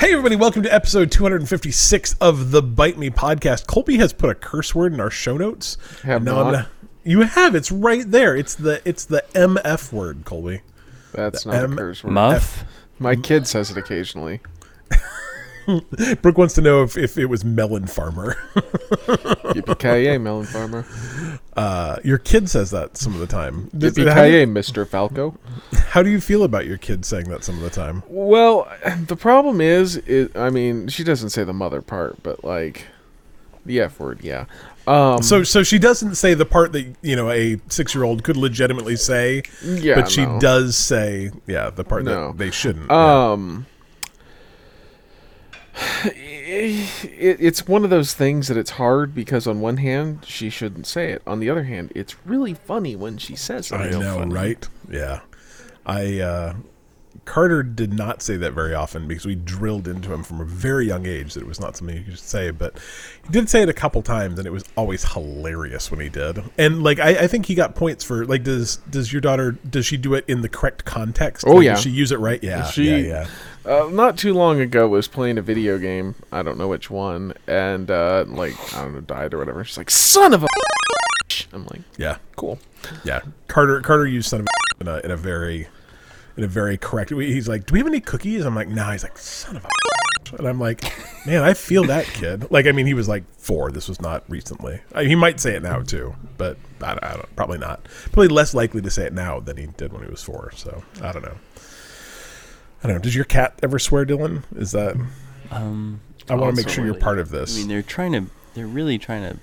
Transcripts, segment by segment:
Hey, everybody, welcome to episode 256 of the Bite Me podcast. Colby has put a curse word in our show notes. Have And not. gonna- you have. It's right there. It's the it's the MF word, Colby. That's not M- a curse word. Muff? My kid says it occasionally. Brooke wants to know if, if it was melon farmer. Yippee-ki-yay, melon farmer. Uh, your kid says that some of the time. Yippee-ki-yay, Mr. Falcon. how do you feel about your kid saying that some of the time? Well, the problem is, it, I mean, she doesn't say the mother part, but like the F word, yeah. Um, So so she doesn't say the part that you know a six year old could legitimately say, yeah, but she no. does say yeah the part No. that they shouldn't. yeah. It, it's one of those things that it's hard because on one hand she shouldn't say it, on the other hand it's really funny when she says it. I real know, funny. right? Yeah. I uh Carter did not say that very often because we drilled into him from a very young age that it was not something you could say, but he did say it a couple times and it was always hilarious when he did. And like I, I think he got points for like does does your daughter does she do it in the correct context? Oh, Like, yeah. Does she use it right? Yeah. She- yeah, yeah. Uh, not too long ago, was playing a video game. I don't know which one, and uh, like I don't know, died or whatever. She's like, "Son of a." I'm like, Yeah. "Cool." Yeah. Carter Carter used son of a in a in a very in a very correct way. he's like, Do we have any cookies? I'm like, nah, he's like, son of a and I'm like, man, I feel that kid. Like, I mean, he was like four. This was not recently. I, he might say it now too, but I, I don't. Probably not. Probably less likely to say it now than he did when he was four. So I don't know. I don't know. Does your cat ever swear, Dylan? Is that? Um, I want to make sure you're part of this. I mean, they're trying to. They're really trying to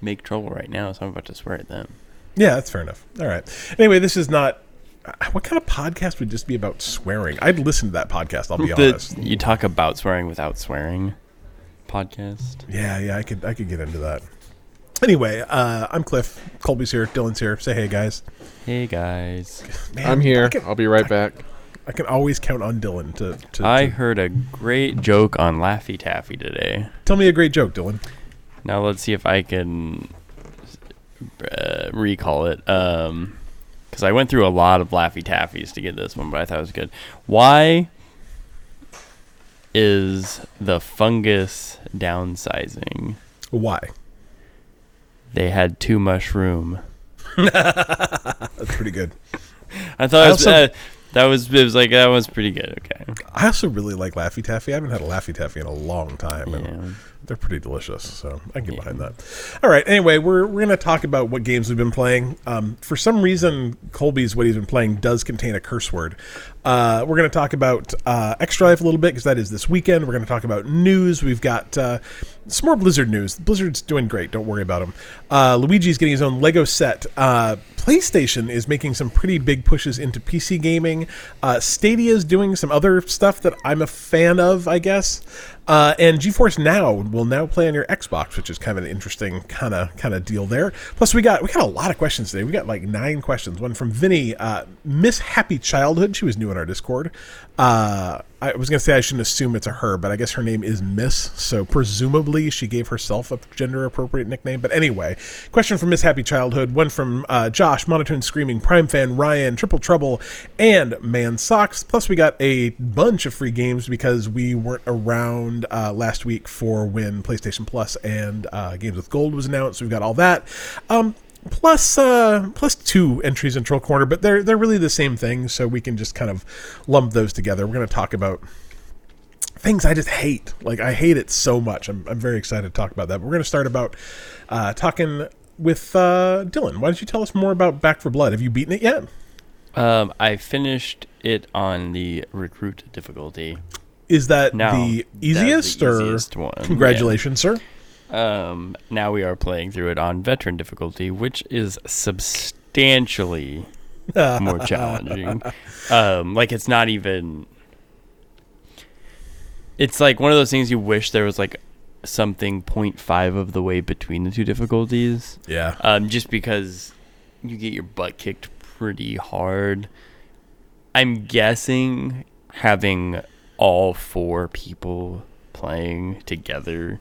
make trouble right now, so I'm about to swear at them. Yeah, that's fair enough. All right. Anyway, this is not. uh, What kind of podcast would just be about swearing? I'd listen to that podcast. I'll be The- honest. you talk about swearing without swearing podcast. Yeah, yeah, I could, I could get into that. Anyway, uh, I'm Cliff. Colby's here. Dylan's here. Say hey, guys. Hey guys, Man, I'm here. Can, I'll be right back. I can always count on Dylan to. to, I to- heard a great joke on Laffy Taffy today. tell me a great joke, Dylan. Now let's see if I can uh, recall it. Um, because I went through a lot of Laffy Taffies to get this one, but I thought it was good. Why is the fungus downsizing? Why? They had too much room. That's pretty good. I thought I it was, also- uh, that was it was like that was pretty good. Okay. I also really like Laffy Taffy. I haven't had a Laffy Taffy in a long time. and Yeah. They're pretty delicious, so I can get Yeah. behind that. All right. Anyway, we're we're gonna talk about what games we've been playing. Um, for some reason, Colby's what he's been playing does contain a curse word. Uh, we're gonna talk about uh, Drive a little bit because that is this weekend. We're gonna talk about news. We've got uh, some more Blizzard news. Blizzard's doing great. Don't worry about them. Uh, Luigi's getting his own Lego set. Uh, PlayStation is making some pretty big pushes into PC gaming. Uh, Stadia is doing some other stuff that I'm a fan of, I guess. Uh, and GeForce Now will now play on your Xbox, which is kind of an interesting kind of kind of deal there. Plus, we got we got a lot of questions today. We got like nine questions. One from Vinny, Miss Happy Childhood. She was new in our Discord. Uh, I was gonna say I shouldn't assume it's a her, but I guess her name is Miss, so presumably she gave herself a gender appropriate nickname. But anyway, question from Miss Happy Childhood. One from uh, Josh, Monotone Screaming, Prime Fan, Ryan, Triple Trouble, and Man Socks. Plus, we got a bunch of free games because we weren't around uh, last week for when PlayStation Plus and uh, Games with Gold was announced. We've got all that. Um, plus uh plus two entries in troll corner but they're they're really the same thing so we can just kind of lump those together. We're going to talk about things i just hate. Like i hate it so much. I'm, I'm very excited to talk about that. But we're going to start about uh talking with uh dylan. Why don't you tell us more about back for blood? Have you beaten it yet? Um, I finished it on the recruit difficulty. is that Now the that's the easiest or easiest one, yeah. congratulations sir Um, now we are playing through it on veteran difficulty, which is substantially more challenging. Um, like it's not even. It's like one of those things you wish there was like something 0.5 of the way between the two difficulties. yeah Um, just because you get your butt kicked pretty hard. I'm guessing having all four people playing together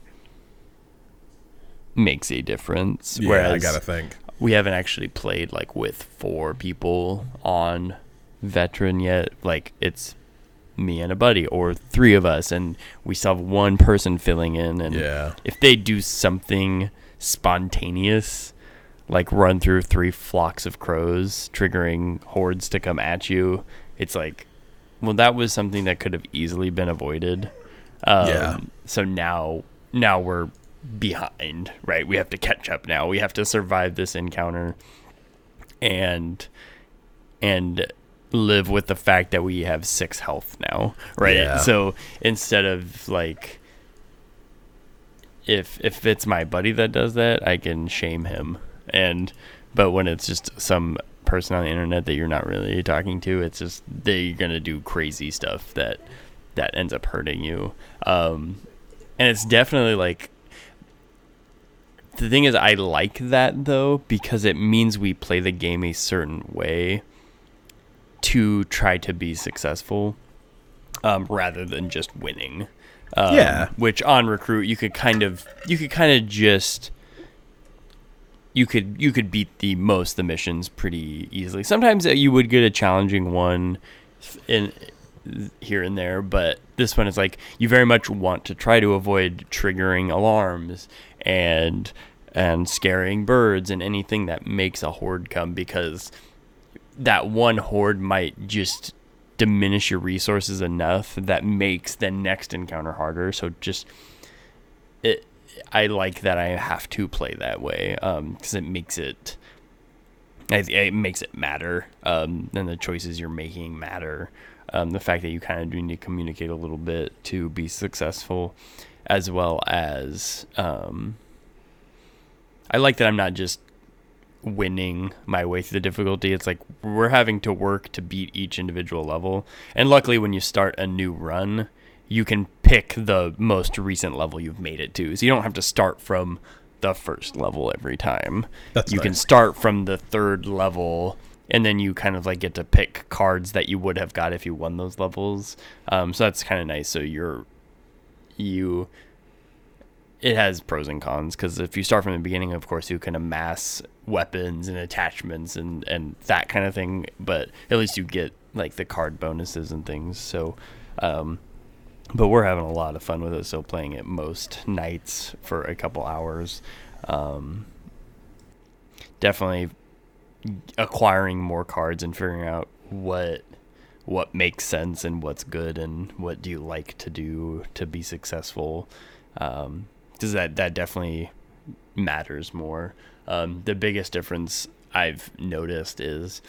makes a difference. yeah Whereas i gotta think we haven't actually played like with four people on veteran yet. Like it's me and a buddy or three of us and we still have one person filling in and Yeah. if they do something spontaneous like run through three flocks of crows triggering hordes to come at you it's like well that was something that could have easily been avoided um, Yeah. so now now we're behind right? We have to catch up now. We have to survive this encounter and and live with the fact that we have six health now right? Yeah. so instead of like if if it's my buddy that does that i can shame him. And but when it's just some person on the internet that you're not really talking to it's just they're gonna do crazy stuff that that ends up hurting you. Um and it's definitely like the thing is i like that though because it means we play the game a certain way to try to be successful um, rather than just winning um, Yeah. which on recruit you could kind of you could kind of just you could you could beat the most of the missions pretty easily sometimes uh, you would get a challenging one in here and there but this one is like you very much want to try to avoid triggering alarms and and scaring birds and anything that makes a horde come because that one horde might just diminish your resources enough that makes the next encounter harder. So just it i like that i have to play that way because it makes it it it makes it matter um, and the choices you're making matter. Um, the fact that you kind of do need to communicate a little bit to be successful as well as um, i like that i'm not just winning my way through the difficulty. It's like we're having to work to beat each individual level. And luckily when you start a new run you can pick the most recent level you've made it to. So you don't have to start from the first level every time. That's you can start from the third level and then you kind of like get to pick cards that you would have got if you won those levels. Um, so that's kind of nice. So you're you it has pros and cons because if you start from the beginning of course you can amass weapons and attachments and and that kind of thing but at least you get like the card bonuses and things. So um but we're having a lot of fun with it so playing it most nights for a couple hours. Um definitely acquiring more cards and figuring out what what makes sense and what's good and what do you like to do to be successful. Um does that that definitely matters more. Um the biggest difference i've noticed is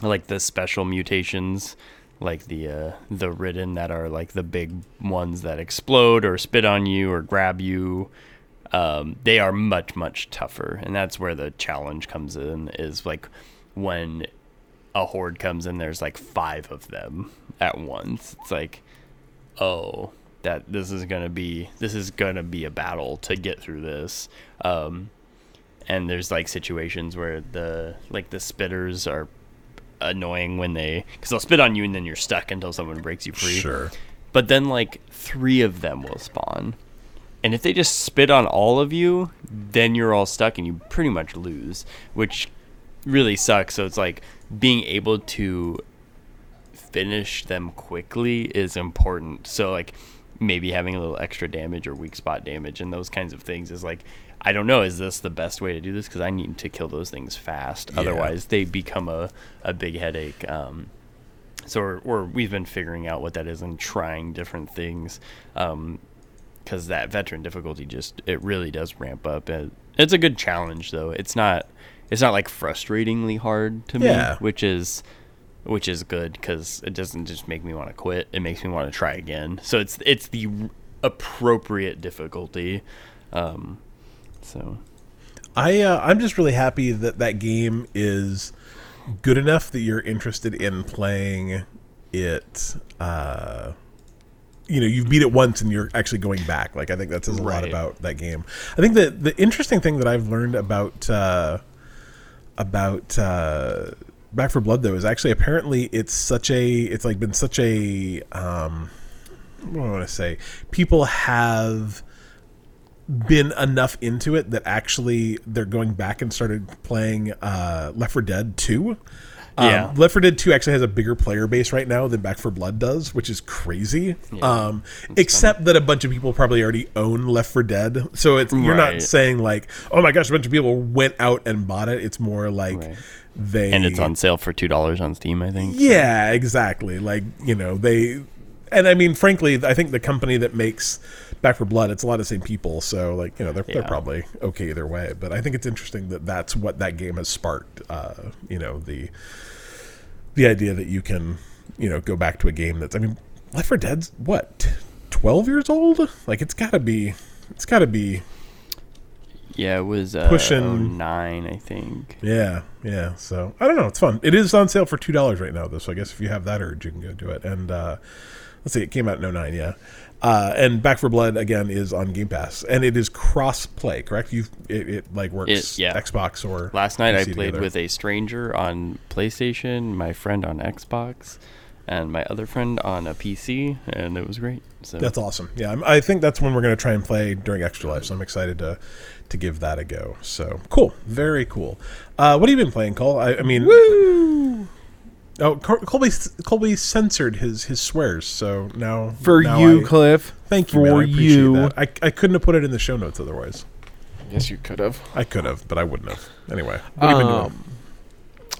like the special mutations like the uh the ridden that are like the big ones that explode or spit on you or grab you um, they are much much tougher. And that's where the challenge comes in is like when a horde comes in there's like five of them at once it's like oh that this is gonna be this is gonna be a battle to get through this um, and there's like situations where the like the spitters are annoying when they because they'll spit on you and then you're stuck until someone breaks you free Sure. but then like three of them will spawn. And if they just spit on all of you, then you're all stuck and you pretty much lose, which really sucks. So it's like being able to finish them quickly is important. So like maybe having a little extra damage or weak spot damage and those kinds of things is like I don't know, is this the best way to do this? Because I need to kill those things fast. Yeah. Otherwise, they become a, a big headache. Um, so we're, we're we've been figuring out what that is and trying different things because that veteran difficulty just it really does ramp up and it's a good challenge though it's not it's not like frustratingly hard to Yeah. me which is which is good because it doesn't just make me want to quit it makes me want to try again so it's it's the appropriate difficulty um so I uh, I'm just really happy that that game is good enough that you're interested in playing it. Uh, you know, you've beat it once and you're actually going back. Like I think that says a lot about that game. I think that the interesting thing that I've learned about uh, about uh, Back 4 Blood though is actually apparently it's such a it's like been such a um, what do I want to say? People have been enough into it that actually they're going back and started playing uh, Left 4 Dead 2. Um, Yeah. Left 4 Dead 2 actually has a bigger player base right now than Back 4 Blood does, which is crazy. um, except that a bunch of people probably already own Left 4 Dead, so it's you're not saying like, oh my gosh, a bunch of people went out and bought it. It's more like Right. they and it's on sale for two dollars on Steam, I think. Yeah, exactly. Like you know they, and I mean, frankly, I think the company that makes Back 4 Blood, it's a lot of the same people. So like you know they're they're probably okay either way. But I think it's interesting that that's what that game has sparked. Uh, you know the the idea that you can you know go back to a game that's I mean Left 4 Dead's what twelve years old. Like it's got to be it's got to be Yeah, it was uh, Pushing- nine, I think. Yeah, yeah. So I don't know. It's fun. It is on sale for two dollars right now, though. So I guess if you have that urge, you can go do it. And uh, let's see, it came out in 09, yeah. Uh, and Back 4 Blood again is on Game Pass, and it is cross play. Correct? You it, it like works It- yeah. Xbox or Last night I played together. with a stranger on PlayStation, my friend on Xbox, and my other friend on a PC, and it was great. So That's awesome. Yeah, I'm, I think that's when we're going to try and play during Extra Life. So I'm excited to to give that a go. So cool, very cool. Uh, what have you been playing, Cole? I, I mean, woo! Oh, Col- Colby Colby censored his his swears, so now For now you, I- Cliff. Thank you, For man. I appreciate you. that. I, I couldn't have put it in the show notes otherwise. Yes, you could have. I could have, but I wouldn't have. Anyway, what have you been Um,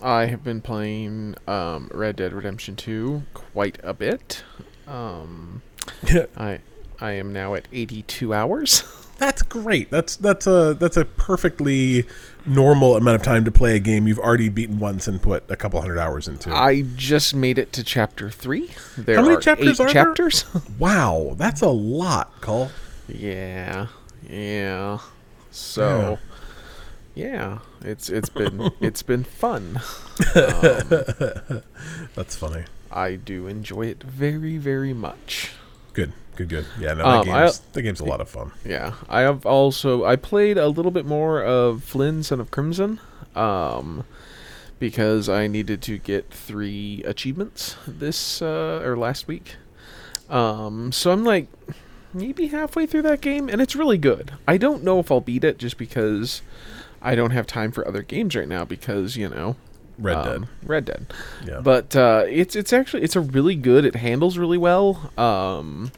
I have been playing um, Red Dead Redemption 2 quite a bit. Um. I I am now at 82 hours. that's great. That's that's a that's a perfectly normal amount of time to play a game you've already beaten once and put a couple hundred hours into. I just made it to chapter 3. There How many are chapters eight are there? chapters. wow, that's a lot, Cole. yeah. Yeah. So yeah, it's it's been it's been fun. Um, That's funny. I do enjoy it very very much. Good, good, good. Yeah, no, Um, that I- game's the game's a lot of fun. Yeah, I have also I played a little bit more of Flynn Son of Crimson, um, because I needed to get three achievements this uh, or last week. Um, so I'm like maybe halfway through that game, and it's really good. I don't know if I'll beat it just because I don't have time for other games right now because you know Red um, Dead. Red Dead. Yeah. But uh, it's it's actually it's a really good. It handles really well. Um,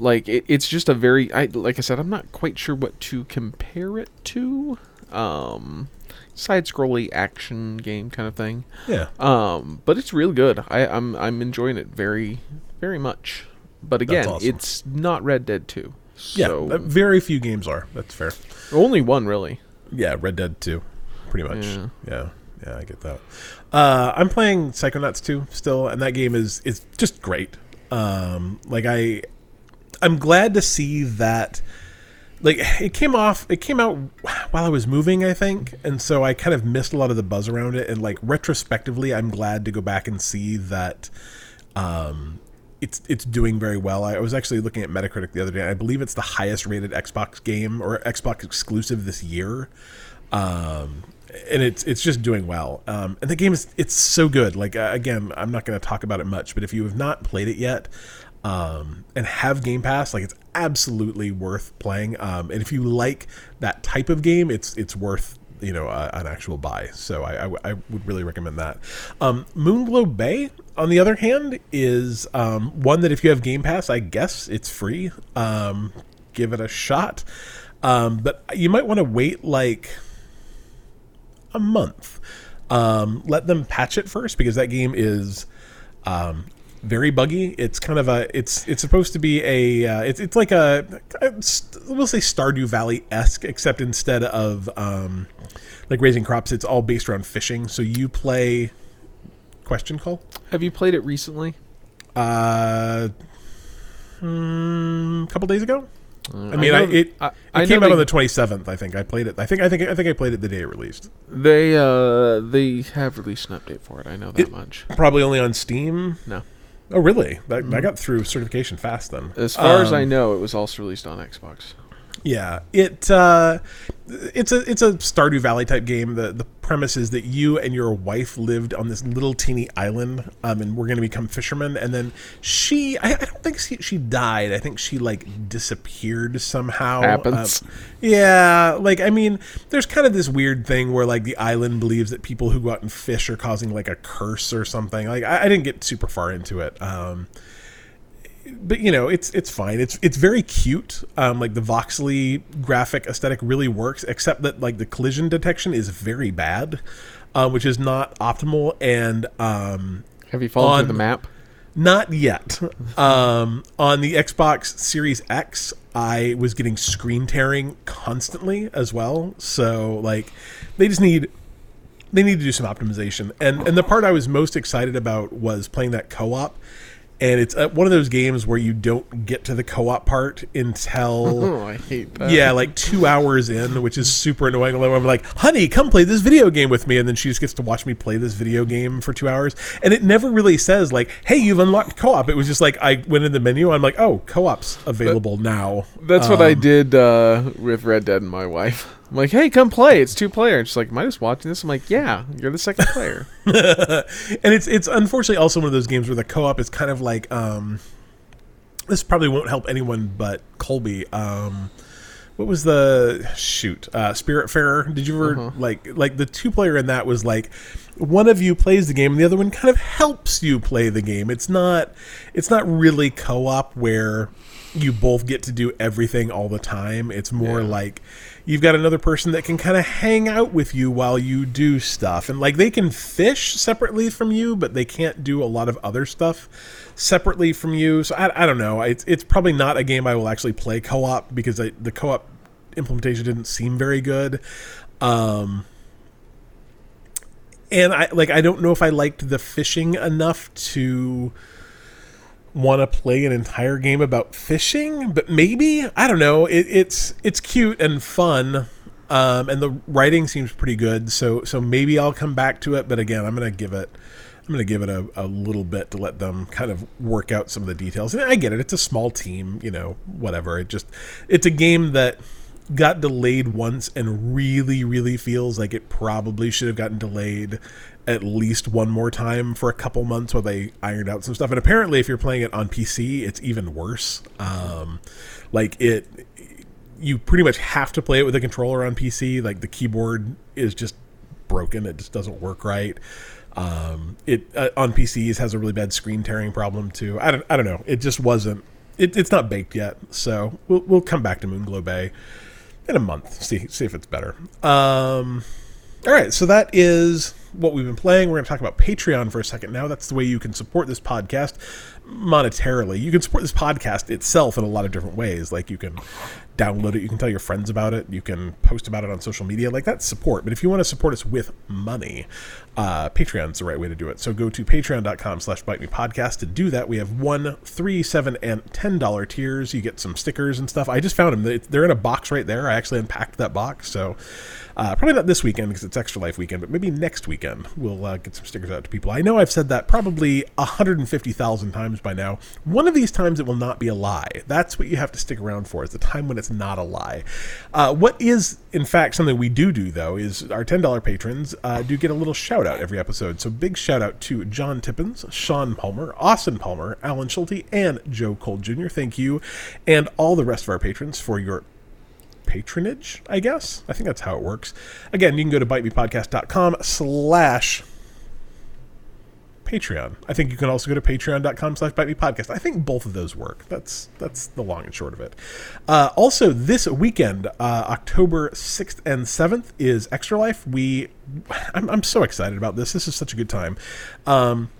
like it, it's just a very I like I said I'm not quite sure what to compare it to. Um, side scrolly action game kind of thing. yeah. Um, but it's real good. I, I'm I'm enjoying it very very much. But again, awesome. it's not Red Dead 2. Yeah, So uh, very few games are. That's fair. only one really. Yeah, Red Dead 2, pretty much. Yeah. Yeah, yeah, I get that. Uh, I'm playing Psychonauts 2 still, and that game is is just great. Um, like I, I'm glad to see that. Like it came off, it came out while I was moving, I think, and so I kind of missed a lot of the buzz around it. And like retrospectively, I'm glad to go back and see that. Um, it's it's doing very well. I was actually looking at Metacritic the other day. I believe it's the highest rated Xbox game or Xbox exclusive this year. Um, and it's it's just doing well. Um, and the game is it's so good. Like uh, again, I'm not going to talk about it much, but if you have not played it yet, um, and have Game Pass, like it's absolutely worth playing. Um, and if you like that type of game, it's it's worth you know an actual buy. So I, I, I would really recommend that. Um, Moonglow Bay, on the other hand, is um, one that if you have Game Pass, I guess it's free. Um, give it a shot. Um, but you might want to wait like a month. Um, let them patch it first because that game is um, very buggy. It's kind of a it's it's supposed to be a uh, it's it's like a we'll say Stardew Valley esque, except instead of um, like raising crops, it's all based around fishing. So you play question call. Have you played it recently? Uh, hmm, a couple days ago. Uh, I mean, I, know- it I- it I know came out they- on the twenty seventh. I think I played it. I think I think I think I played it the day it released. They uh they have released an update for it. I know that It- much. Probably only on Steam. No, Oh, really? That, I got through certification fast then. as far as I Um, know, it was also released on Xbox. Yeah, it uh, it's a it's a Stardew Valley type game. The the premise is that you and your wife lived on this little teeny island, um, and we're going to become fishermen. And then she, I, I don't think she, she died. I think she like disappeared somehow. Happens. Um, yeah, like I mean, there's kind of this weird thing where like the island believes that people who go out and fish are causing like a curse or something. Like I, I didn't get super far into it. Um, but you know it's it's fine. It's it's very cute. Um like the voxely graphic aesthetic really works except that like the collision detection is very bad uh, which is not optimal. And um Have you through the map? not yet. Um on the xbox series x i was getting screen tearing constantly as well. So like they just need they need to do some optimization. And and the part i was most excited about was playing that co-op and it's uh, one of those games where you don't get to the co-op part until Oh, I hate that. yeah like two hours in which is super annoying. I'm like honey come play this video game with me. And then she just gets to watch me play this video game for two hours. And it never really says like hey you've unlocked co-op. It was just like i went in the menu. I'm like oh co-op's available now. That's what I Um, did uh, with Red Dead and my wife. I'm like, hey, come play. It's two player. And she's like, am I just watching this? I'm like, yeah, you're the second player. and it's it's unfortunately also one of those games where the co-op is kind of like um this probably won't help anyone but Colby. Um what was the shoot? Uh Spiritfarer. Did you ever like like the two player in that was like one of you plays the game and the other one kind of helps you play the game. It's not it's not really co-op where you both get to do everything all the time. It's more Yeah. like you've got another person that can kind of hang out with you while you do stuff. And like they can fish separately from you, but they can't do a lot of other stuff separately from you. So I, I don't know. It's, it's probably not a game I will actually play co op because I, the co op implementation didn't seem very good. Um, and I like I don't know if I liked the fishing enough to want to play an entire game about fishing, but maybe I don't know. It, it's it's cute and fun, um, and the writing seems pretty good. So so maybe I'll come back to it. But again, I'm gonna give it I'm gonna give it a, a little bit to let them kind of work out some of the details. And I get it. It's a small team, you know, whatever. It just it's a game that got delayed once and really really feels like it probably should have gotten delayed at least one more time for a couple months while they ironed out some stuff. And apparently if you're playing it on pc it's even worse. Um, like it you pretty much have to play it with a controller on pc like the keyboard is just broken. It just doesn't work right. Um, it uh, on pcs has a really bad screen tearing problem too. I don't, I don't know. It just wasn't it, it's not baked yet. So we'll, we'll come back to moonglow bay in a month. See see if it's better. Um, all right, so that is what we've been playing. We're going to talk about Patreon for a second now. That's the way you can support this podcast monetarily. You can support this podcast itself in a lot of different ways. Like you can download it, you can tell your friends about it, you can post about it on social media. Like that's support. But if you want to support us with money, uh, Patreon's the right way to do it. So go to patreon.com slash bite me podcast to do that. We have one, three, seven, and ten dollar tiers. You get some stickers and stuff. I just found them. They- They're in a box right there. I actually unpacked that box. So uh, probably not this weekend because it's Extra Life weekend, but maybe next weekend we'll uh, get some stickers out to people. I know I've said that probably 150,000 times by now. One of these times it will not be a lie. That's what you have to stick around for, is the time when it's not a lie. Uh, what is, in fact, something we do do, though, is our $10 patrons uh, do get a little shout out every episode. So big shout out to John Tippins, Sean Palmer, Austin Palmer, Alan Schulte, and Joe Cole Jr. Thank you. And all the rest of our patrons for your patronage, I guess. I think that's how it works. Again, you can go to bitemepodcast.com slash Patreon. I think you can also go to patreon.com slash bite me podcast. I think both of those work. That's that's the long and short of it. Uh, also, this weekend, uh, October 6th and 7th, is Extra Life. We, I'm, I'm so excited about this. This is such a good time. Um,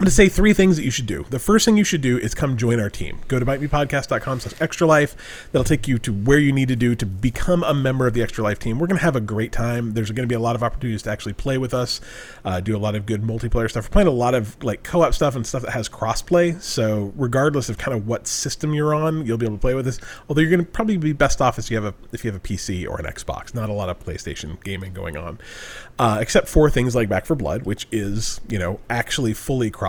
to say three things that you should do. The first thing you should do is come join our team. Go to bitemepodcast.com slash extra life. That'll take you to where you need to do to become a member of the Extra Life team. We're going to have a great time. There's going to be a lot of opportunities to actually play with us, uh, do a lot of good multiplayer stuff. We're playing a lot of like co-op stuff and stuff that has crossplay. So regardless of kind of what system you're on, you'll be able to play with us. Although you're going to probably be best off if you have a if you have a PC or an Xbox. Not a lot of PlayStation gaming going on, uh, except for things like Back 4 Blood, which is you know actually fully cross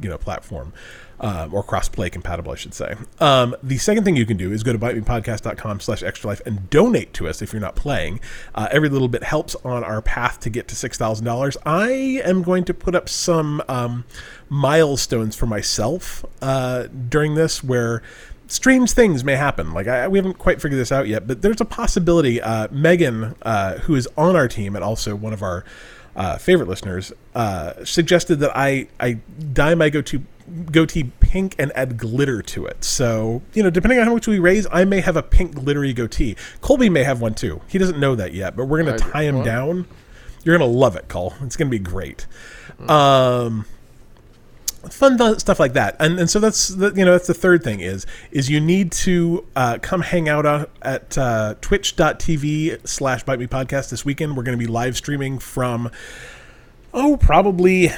you know platform uh, or cross-play compatible, I should say. Um, the second thing you can do is go to bitemepodcast.com slash extra life and donate to us if you're not playing. Uh, every little bit helps on our path to get to $6,000. I am going to put up some um, milestones for myself uh, during this where strange things may happen. Like I, we haven't quite figured this out yet, but there's a possibility. Uh, Megan, uh, who is on our team and also one of our uh, favorite listeners, uh, suggested that I I dye my goatee goatee pink and add glitter to it. So you know, depending on how much we raise, I may have a pink glittery goatee. Colby may have one too. He doesn't know that yet, but we're gonna I- tie him down. You're gonna love it, Cole. It's gonna be great. Um, fun th- stuff like that. And and so that's the, you know that's the third thing is is you need to uh, come hang out on, at uh, twitch.tv slash bite me podcast this weekend. We're going to be live streaming from oh probably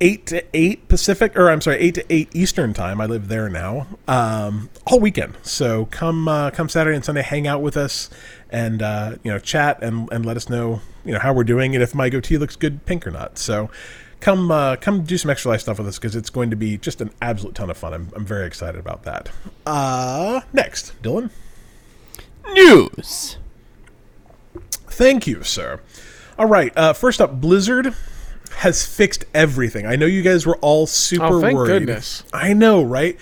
8 to 8 pacific or i'm sorry 8 to 8 eastern time. I live there now um, all weekend. So come uh, come saturday and sunday hang out with us and uh, you know chat and, and let us know you know how we're doing and if my goatee looks good pink or not. So come uh, come do some extra life stuff with us because it's going to be just an absolute ton of fun i'm, I'm very excited about that uh, next dylan News. Thank you, sir. All right. Uh, first up, Blizzard has fixed everything. I know you guys were all super Oh, thank worried. goodness. I know, right?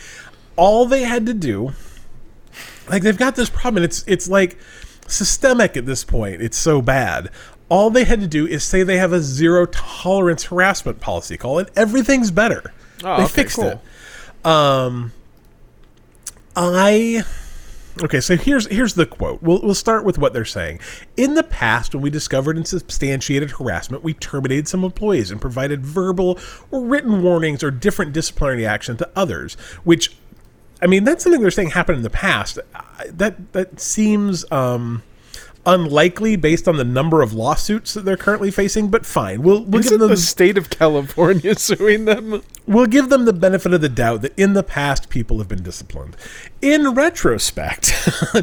All they had to do, like they've got this problem, and it's it's like systemic at this point. It's so bad. All they had to do is say they have a zero tolerance harassment policy call, and everything's better. Oh, they okay, fixed cool. it. Um, I Okay, so here's here's the quote. We'll we'll start with what they're saying. In the past, when we discovered and substantiated harassment, we terminated some employees and provided verbal or written warnings or different disciplinary action to others, which I mean, that's something they're saying happened in the past. That that seems um unlikely based on the number of lawsuits that they're currently facing, but fine. We'll we'll give Isn't them the state of California suing them? we'll give them the benefit of the doubt that in the past people have been disciplined. In retrospect,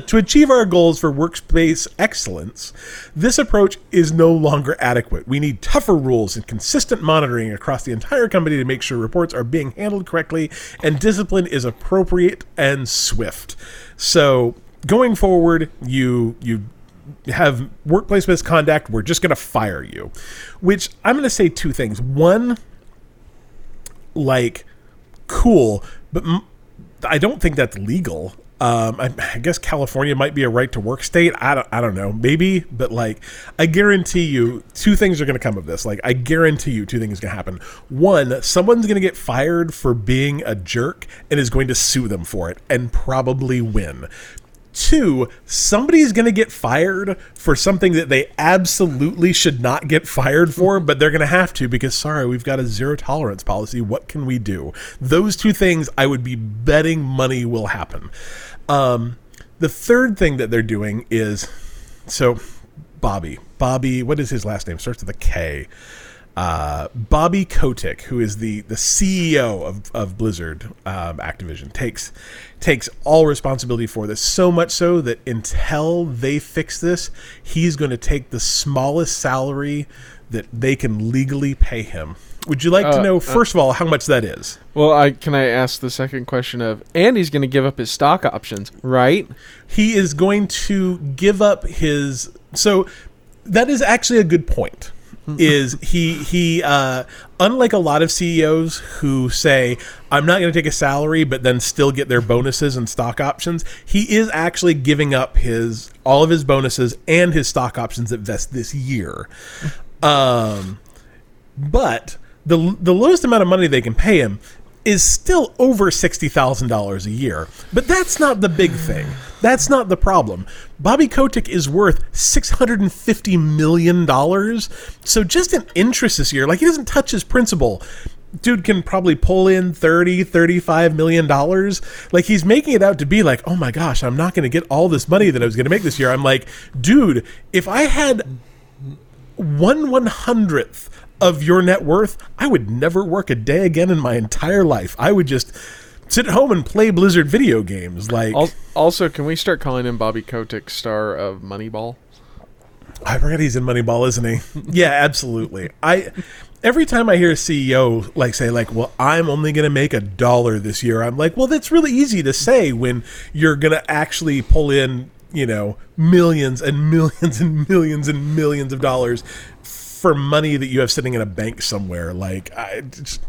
to achieve our goals for workspace excellence, this approach is no longer adequate. We need tougher rules and consistent monitoring across the entire company to make sure reports are being handled correctly and discipline is appropriate and swift. So, going forward, you you have workplace misconduct, we're just going to fire you. Which I'm going to say two things. One, like cool, but I don't think that's legal. Um, I, I guess California might be a right to work state. I don't, I don't know, maybe, but like, I guarantee you, two things are going to come of this. Like, I guarantee you, two things going to happen. One, someone's going to get fired for being a jerk and is going to sue them for it and probably win. Two, somebody's going to get fired for something that they absolutely should not get fired for, but they're going to have to because, sorry, we've got a zero tolerance policy. What can we do? Those two things I would be betting money will happen. Um, the third thing that they're doing is so Bobby. Bobby, what is his last name? Starts with a K. Uh, Bobby Kotick, who is the the CEO of, of Blizzard um, Activision, takes takes all responsibility for this. So much so that until they fix this, he's going to take the smallest salary that they can legally pay him. Would you like to Uh, know, uh, first of all, how much that is? Well, I can I ask the second question of and he's going to give up his stock options, right? he is going to give up his so that is actually a good point is he he uh unlike a lot of CEOs who say I'm not going to take a salary but then still get their bonuses and stock options he is actually giving up his all of his bonuses and his stock options that vest this year um but the the lowest amount of money they can pay him is still over sixty thousand dollars a year. But that's not the big thing. That's not the problem. Bobby Kotick is worth six hundred and fifty million dollars. So just in interest this year, like he doesn't touch his principal. Dude can probably pull in 30, 35 million dollars. Like he's making it out to be like, oh my gosh, I'm not gonna get all this money that I was gonna make this year. I'm like, dude, if I had one one hundredth of your net worth, I would never work a day again in my entire life. I would just sit at home and play Blizzard video games. Like, Al- Also, can we start calling him Bobby Kotick, star of Moneyball? I forgot he's in Moneyball, isn't he? yeah, absolutely. I every time I hear a CEO like say like, "Well, I'm only going to make a dollar this year," I'm like, "Well, that's really easy to say when you're going to actually pull in, you know, millions and millions and millions and millions of dollars for money that you have sitting in a bank somewhere." Like, I just,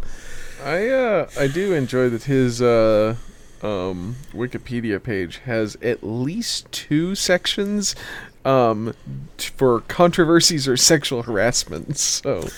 I uh I do enjoy that his uh um Wikipedia page has at least two sections um t- for controversies or sexual harassment. So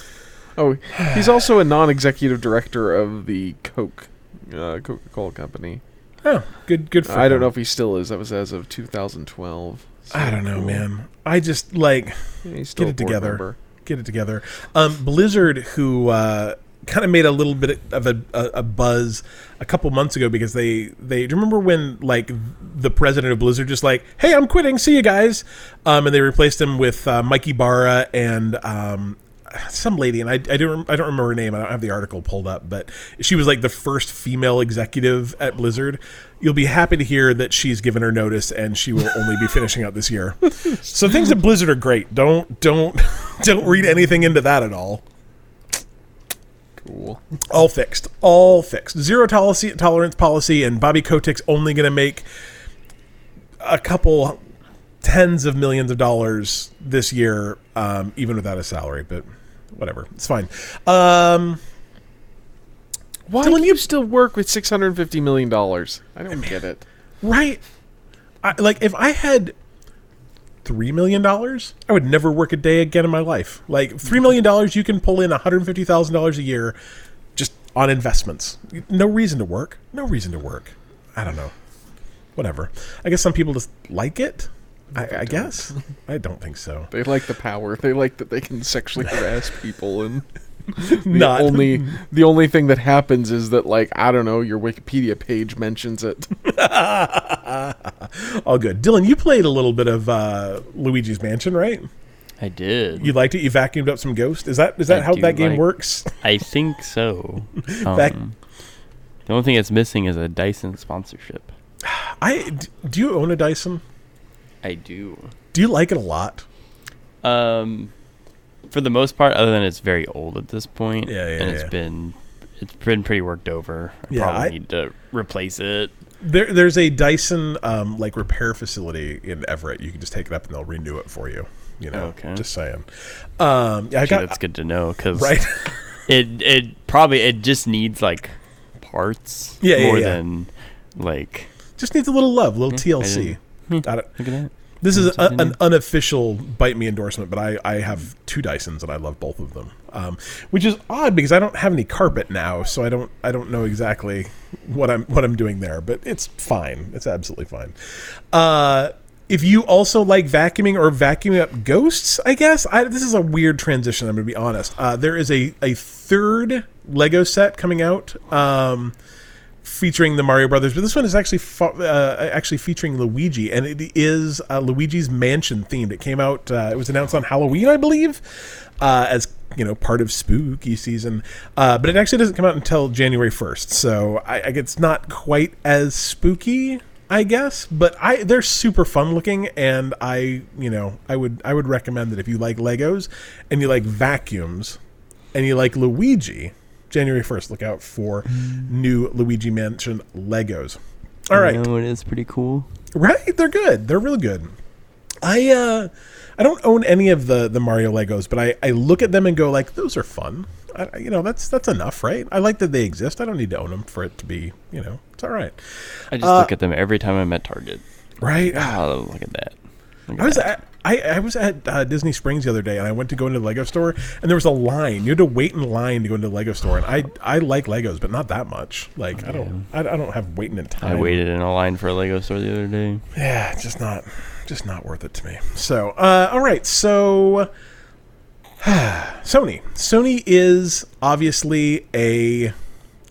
Oh, he's also a non-executive director of the Coke uh, Coca-Cola company. oh, good good for I don't know if he still is. That was as of 2012. So I don't know, cool. man. I just like Yeah, get it together. member. Get it together. Um, Blizzard, who uh, kind of made a little bit of a, a, a buzz a couple months ago because they they do you remember when like the president of Blizzard just like, hey, I'm quitting. See you guys. Um, and they replaced him with uh, Mike Ybarra and um, some lady, and I, I don't I don't remember her name. I don't have the article pulled up, but she was like the first female executive at Blizzard. You'll be happy to hear that she's given her notice, and she will only be finishing out this year. So things at Blizzard are great. Don't don't don't read anything into that at all. Cool. All fixed. All fixed. Zero tolerance tolerance policy, and Bobby Kotick's only going to make a couple tens of millions of dollars this year, um, even without a salary. But whatever, it's fine. Um, Why Dylan, do you still work with 650 million dollars? I don't get it. right? I, like if I had three million dollars, I would never work a day again in my life. Like three million dollars, you can pull in one hundred fifty thousand dollars a year just on investments. No reason to work. No reason to work. I don't know. Whatever. I guess some people just like it. I, I guess. I don't think so. They like the power. They like that they can sexually harass people and the Not only the only thing that happens is that like I don't know your Wikipedia page mentions it. all good. Dylan, you played a little bit of uh, Luigi's Mansion, right? I did. You liked it. You vacuumed up some Ghost. Is that is that I how do that game like- works? I think so. Back- Um, the only thing that's missing is a Dyson sponsorship. I do you own a Dyson? I do. Do you like it a lot? Um, for the most part, other than it's very old at this point, Yeah, yeah, and it's yeah. been it's been pretty worked over. I Yeah, probably I- need to replace it. There, there's a Dyson um, like repair facility in Everett. You can just take it up and they'll renew it for you. You know, Okay. just saying. Um, yeah, I got that's good to know because right. it it probably it just needs like parts Yeah, yeah, more yeah. than like just needs a little love, a little Hmm, I TLC. Hmm. I don't- look at that. This is a, an unofficial bite me endorsement, but I, I have two Dysons and I love both of them. Um, which is odd because I don't have any carpet now, so I don't I don't know exactly what I'm what I'm doing there, but it's fine. It's absolutely fine. Uh, if you also like vacuuming or vacuuming up ghosts, I guess I, this is a weird transition. I'm going to be honest. Uh, there is a a third Lego set coming out. Um, featuring the Mario Brothers, but this one is actually uh, actually featuring Luigi, and it is uh, Luigi's Mansion themed. It came out. Uh, it was announced on Halloween, I believe, uh, as you know, part of spooky season. Uh, but it actually doesn't come out until January first, so I, I it's not quite as spooky. I guess, but I they're super fun looking, and I you know I would I would recommend that if you like Legos and you like vacuums and you like Luigi, January 1st, look out for new Luigi Mansion Legos. All right. No, it is pretty cool. Right? They're good. They're really good. I uh I don't own any of the the Mario Legos, but I I look at them and go like those are fun. I, you know, that's that's enough, right? I like that they exist. I don't need to own them for it to be, you know, it's all right. I just Uh, look at them every time I'm at Target. Right? Oh, look at that. Look at I was that. At I, I was at uh, Disney Springs the other day, and I went to go into the Lego store, and there was a line. You had to wait in line to go into the Lego store, and I I like Legos, but not that much. Like I don't I, I don't have waiting in time. I waited in a line for a Lego store the other day. Yeah, it's just not just not worth it to me. So, uh, all right, so Sony. Sony is obviously a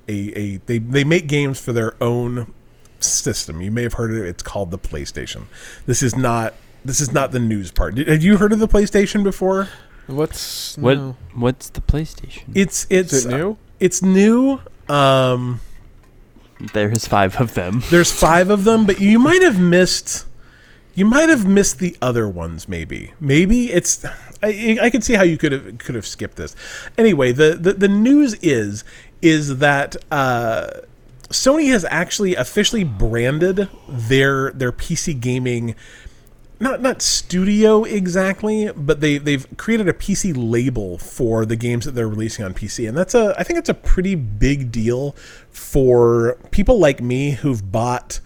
a, a they they make games for their own system. You may have heard of it. It's called the PlayStation. This is not this is not the news part. Did, had you heard of the PlayStation before? What's What? no. What's the PlayStation? It's it's Is it new? It's new. Um, There's five of them. There's five of them, but you might have missed. You might have missed the other ones, maybe. Maybe it's. I, I can see how you could have could have skipped this. Anyway, the the, the news is is that uh, Sony has actually officially branded their their PC gaming not not studio exactly, but they they've created a PC label for the games that they're releasing on PC, and that's a I think it's a pretty big deal for people like me who've bought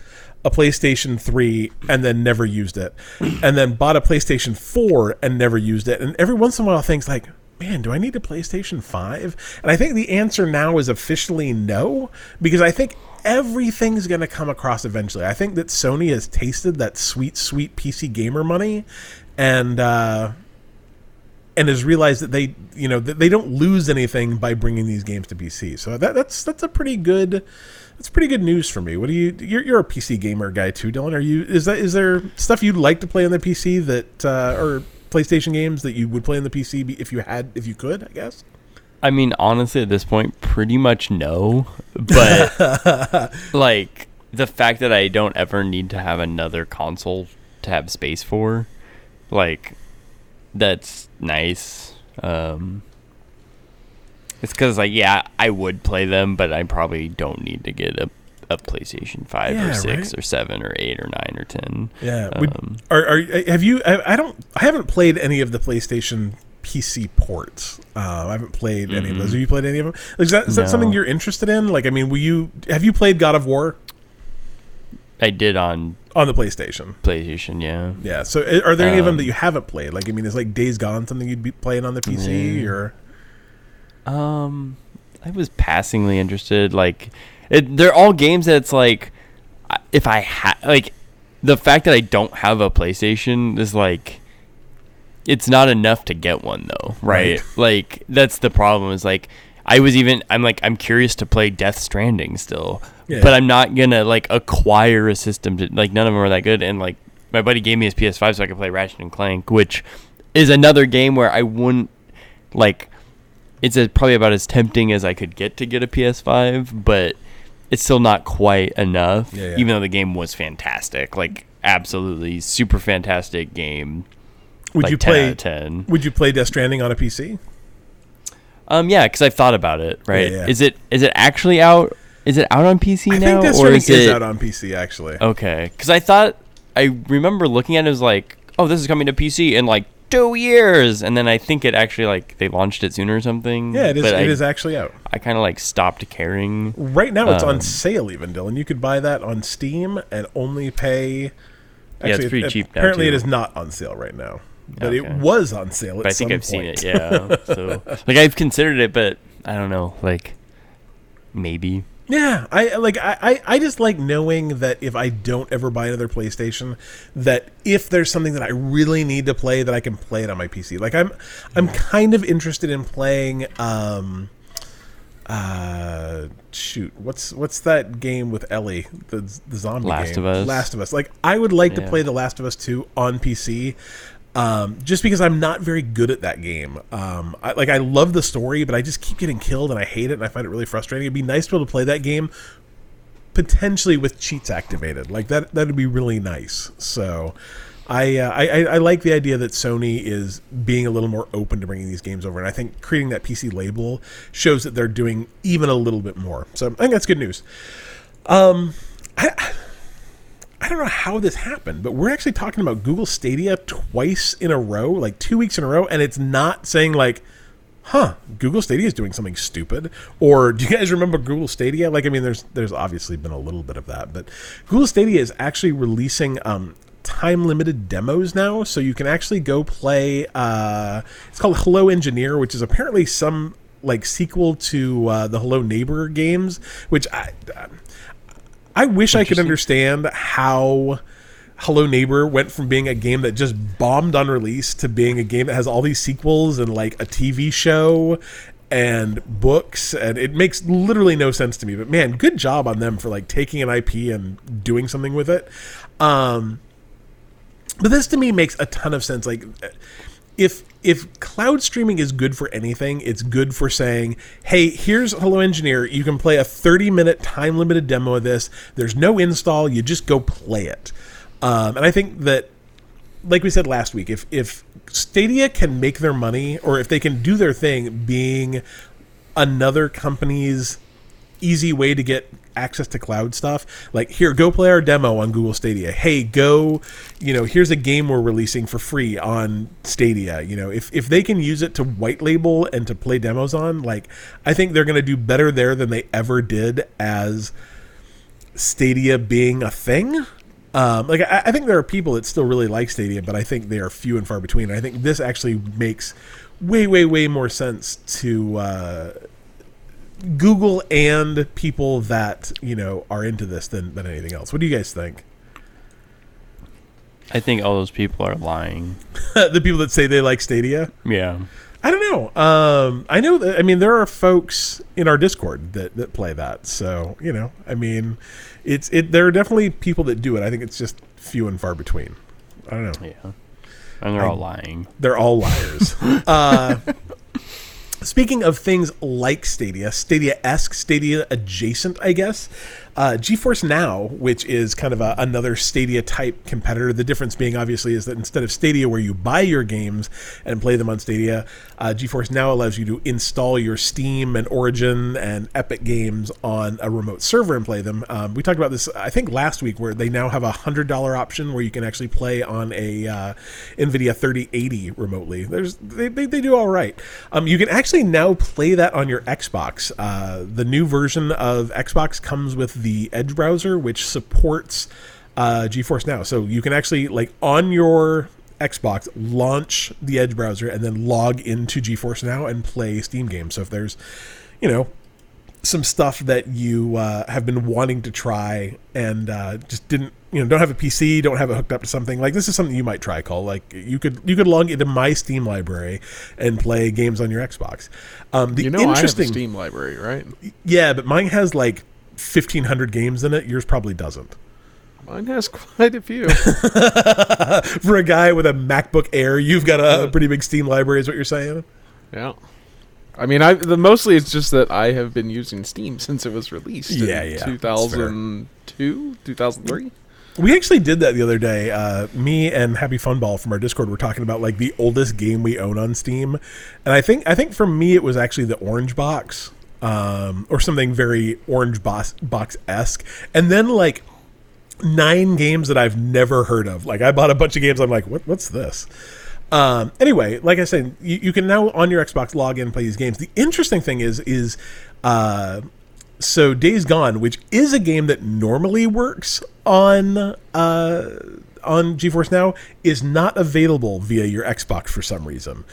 a PlayStation 3 and then never used it, and then bought a PlayStation 4 and never used it, and every once in a while things like. Man, do I need a PlayStation 5? And I think the answer now is officially no, because I think everything's going to come across eventually. I think that Sony has tasted that sweet, sweet PC gamer money, and uh, and has realized that they, you know, that they don't lose anything by bringing these games to PC. So that, that's that's a pretty good, that's pretty good news for me. What do you? You're, you're a PC gamer guy too, Dylan. Are you? Is that is there stuff you'd like to play on the PC that uh, or PlayStation games that you would play on the PC if you had if you could? I guess. I mean, honestly, at this point, pretty much no. But like the fact that I don't ever need to have another console to have space for, like, that's nice. Um, it's because like yeah, I would play them, but I probably don't need to get a a PlayStation Five Yeah, or six right? or seven or eight or nine or ten. Yeah. Um, are, are have you? I, I don't. I haven't played any of the PlayStation PC ports. Uh, I haven't played any of those. Mhm. Have you played any of them? Is that is that something you're interested in? Like, I mean, will you? Have you played God of War I did on on the PlayStation? PlayStation, yeah. Yeah. So, are there any of them Um, that you haven't played? Like, I mean, is like Days Gone something you'd be playing on the PC Yeah. or? Um, I was passingly interested. Like, it, they're all games that it's like, if I had like, the fact that I don't have a PlayStation is like, it's not enough to get one though, right? Right. Like that's the problem. Is like, I was even I'm like I'm curious to play Death Stranding still, Yeah. but I'm not gonna like acquire a system to like none of them are that good. And like my buddy gave me his PS5 so I could play Ratchet and Clank, which is another game where I wouldn't like it's a, probably about as tempting as I could get to get a PS5, but it's still not quite enough. Yeah, yeah. Even though the game was fantastic, like absolutely super fantastic game. Would like you 10 out play? ten? Would you play Death Stranding on a PC? Um, yeah, because I've thought about it. Right? yeah. Is it is it actually out? Is it out on PC I now, think Death or is is, it out on PC actually. okay? Because I thought I remember looking at it as like, oh, this is coming to PC in like two years, and then I think it actually like they launched it sooner or something. Yeah, it is. But It I, is actually out. I kind of like stopped caring. Right now, it's on Um, sale. Even Dylan, you could buy that on Steam and only pay. Yeah, it's pretty it- cheap now, Apparently, it is not on sale right now, but it was on sale. I think I've seen it. Yeah. so like I've considered it, but I don't know. Like maybe. Yeah, I like I, I just like knowing that if I don't ever buy another PlayStation, that if there's something that I really need to play, that I can play it on my PC. Like I'm I'm kind of interested in playing um uh shoot what's what's that game with Ellie the the zombie Last game? of Us. Last of Us like I would like to play the Last of Us 2 on PC um, just because I'm not very good at that game. Um, I, like I love the story, but I just keep getting killed and I hate it and I find it really frustrating. It'd be nice to be able to play that game potentially with cheats activated. Like that that'd be really nice. So I, uh, I I like the idea that Sony is being a little more open to bringing these games over, and I think creating that PC label shows that they're doing even a little bit more. So I think that's good news. Um, I. I don't know how this happened, but we're actually talking about Google Stadia twice in a row, like two weeks in a row, and it's not saying like, "Huh, Google Stadia is doing something stupid," or "Do you guys remember Google Stadia?" Like, I mean, there's there's obviously been a little bit of that, but Google Stadia is actually releasing um, time limited demos now, so you can actually go play. Uh, it's called Hello Engineer, which is apparently some like sequel to uh, the Hello Neighbor games, which I. I wish I could understand how Hello Neighbor went from being a game that just bombed on release to being a game that has all these sequels and like a TV show and books and it makes literally no sense to me. But man good job on them for like taking an IP and doing something with it. Um but this to me makes a ton of sense. Like if if cloud streaming is good for anything, it's good for saying, "Hey, here's Hello Engineer. You can play a 30 minute time limited demo of this. There's no install. You just go play it." Um, and I think that like we said last week, if if Stadia can make their money, or if they can do their thing, being another company's easy way to get access to cloud stuff. Like here go play our demo on google stadia. Hey go you know here's a game we're releasing for free on stadia. You know if, if they can use it to white label and to play demos on like i think they're going to do better there than they ever did as stadia being a thing. Um, like I, I think there are people that still really like stadia but i think they are few and far between. I think this actually makes way way way more sense to uh, Google and people that you know are into this than than anything else. What do you guys think? I think all those people are lying. the people that say they like Stadia. Yeah. I don't know. Um, I know that. I mean, there are folks in our Discord that, that play that. So you know, I mean, it's it. There are definitely people that do it. I think it's just few and far between. I don't know. Yeah. And they're I- all lying. They're all liars. uh, speaking of things like Stadia, Stadia esque, Stadia adjacent, I guess. Uh, GeForce Now, which is kind of a, another Stadia type competitor. The difference being obviously is that instead of Stadia, where you buy your games and play them on Stadia, uh, GeForce Now allows you to install your Steam and Origin and Epic games on a remote server and play them. Um, we talked about this, I think, last week, where they now have a hundred dollar option where you can actually play on a uh, NVIDIA 3080 remotely. There's they, they, they do all right. Um, you can actually now play that on your Xbox. Uh, the new version of Xbox comes with the Edge browser, which supports uh, GeForce Now. So you can actually like on your Xbox launch the Edge browser and then log into GeForce Now and play Steam games. So if there's, you know, some stuff that you uh, have been wanting to try and uh, just didn't you know don't have a PC, don't have it hooked up to something like this is something you might try. Call like you could you could log into my Steam library and play games on your Xbox. Um, the You know, I have a interesting, Steam library, right? yeah, but mine has like fifteen hundred games in it. Yours probably doesn't. Mine has quite a few. For a guy with a MacBook Air, you've got a, a pretty big Steam library, is what you're saying. yeah. I mean, I the mostly it's just that I have been using Steam since it was released. Yeah, in yeah, 2002, 2003. We actually did that the other day. Uh, me and Happy Funball from our Discord were talking about like the oldest game we own on Steam, and I think I think for me it was actually the Orange Box, um, or something very Orange Box esque, and then like nine games that I've never heard of. Like I bought a bunch of games. I'm like, what, what's this? Um, anyway, like I said, you, you can now on your Xbox log in and play these games. The interesting thing is is uh, so Days Gone, which is a game that normally works on uh, on GeForce Now, is not available via your Xbox for some reason.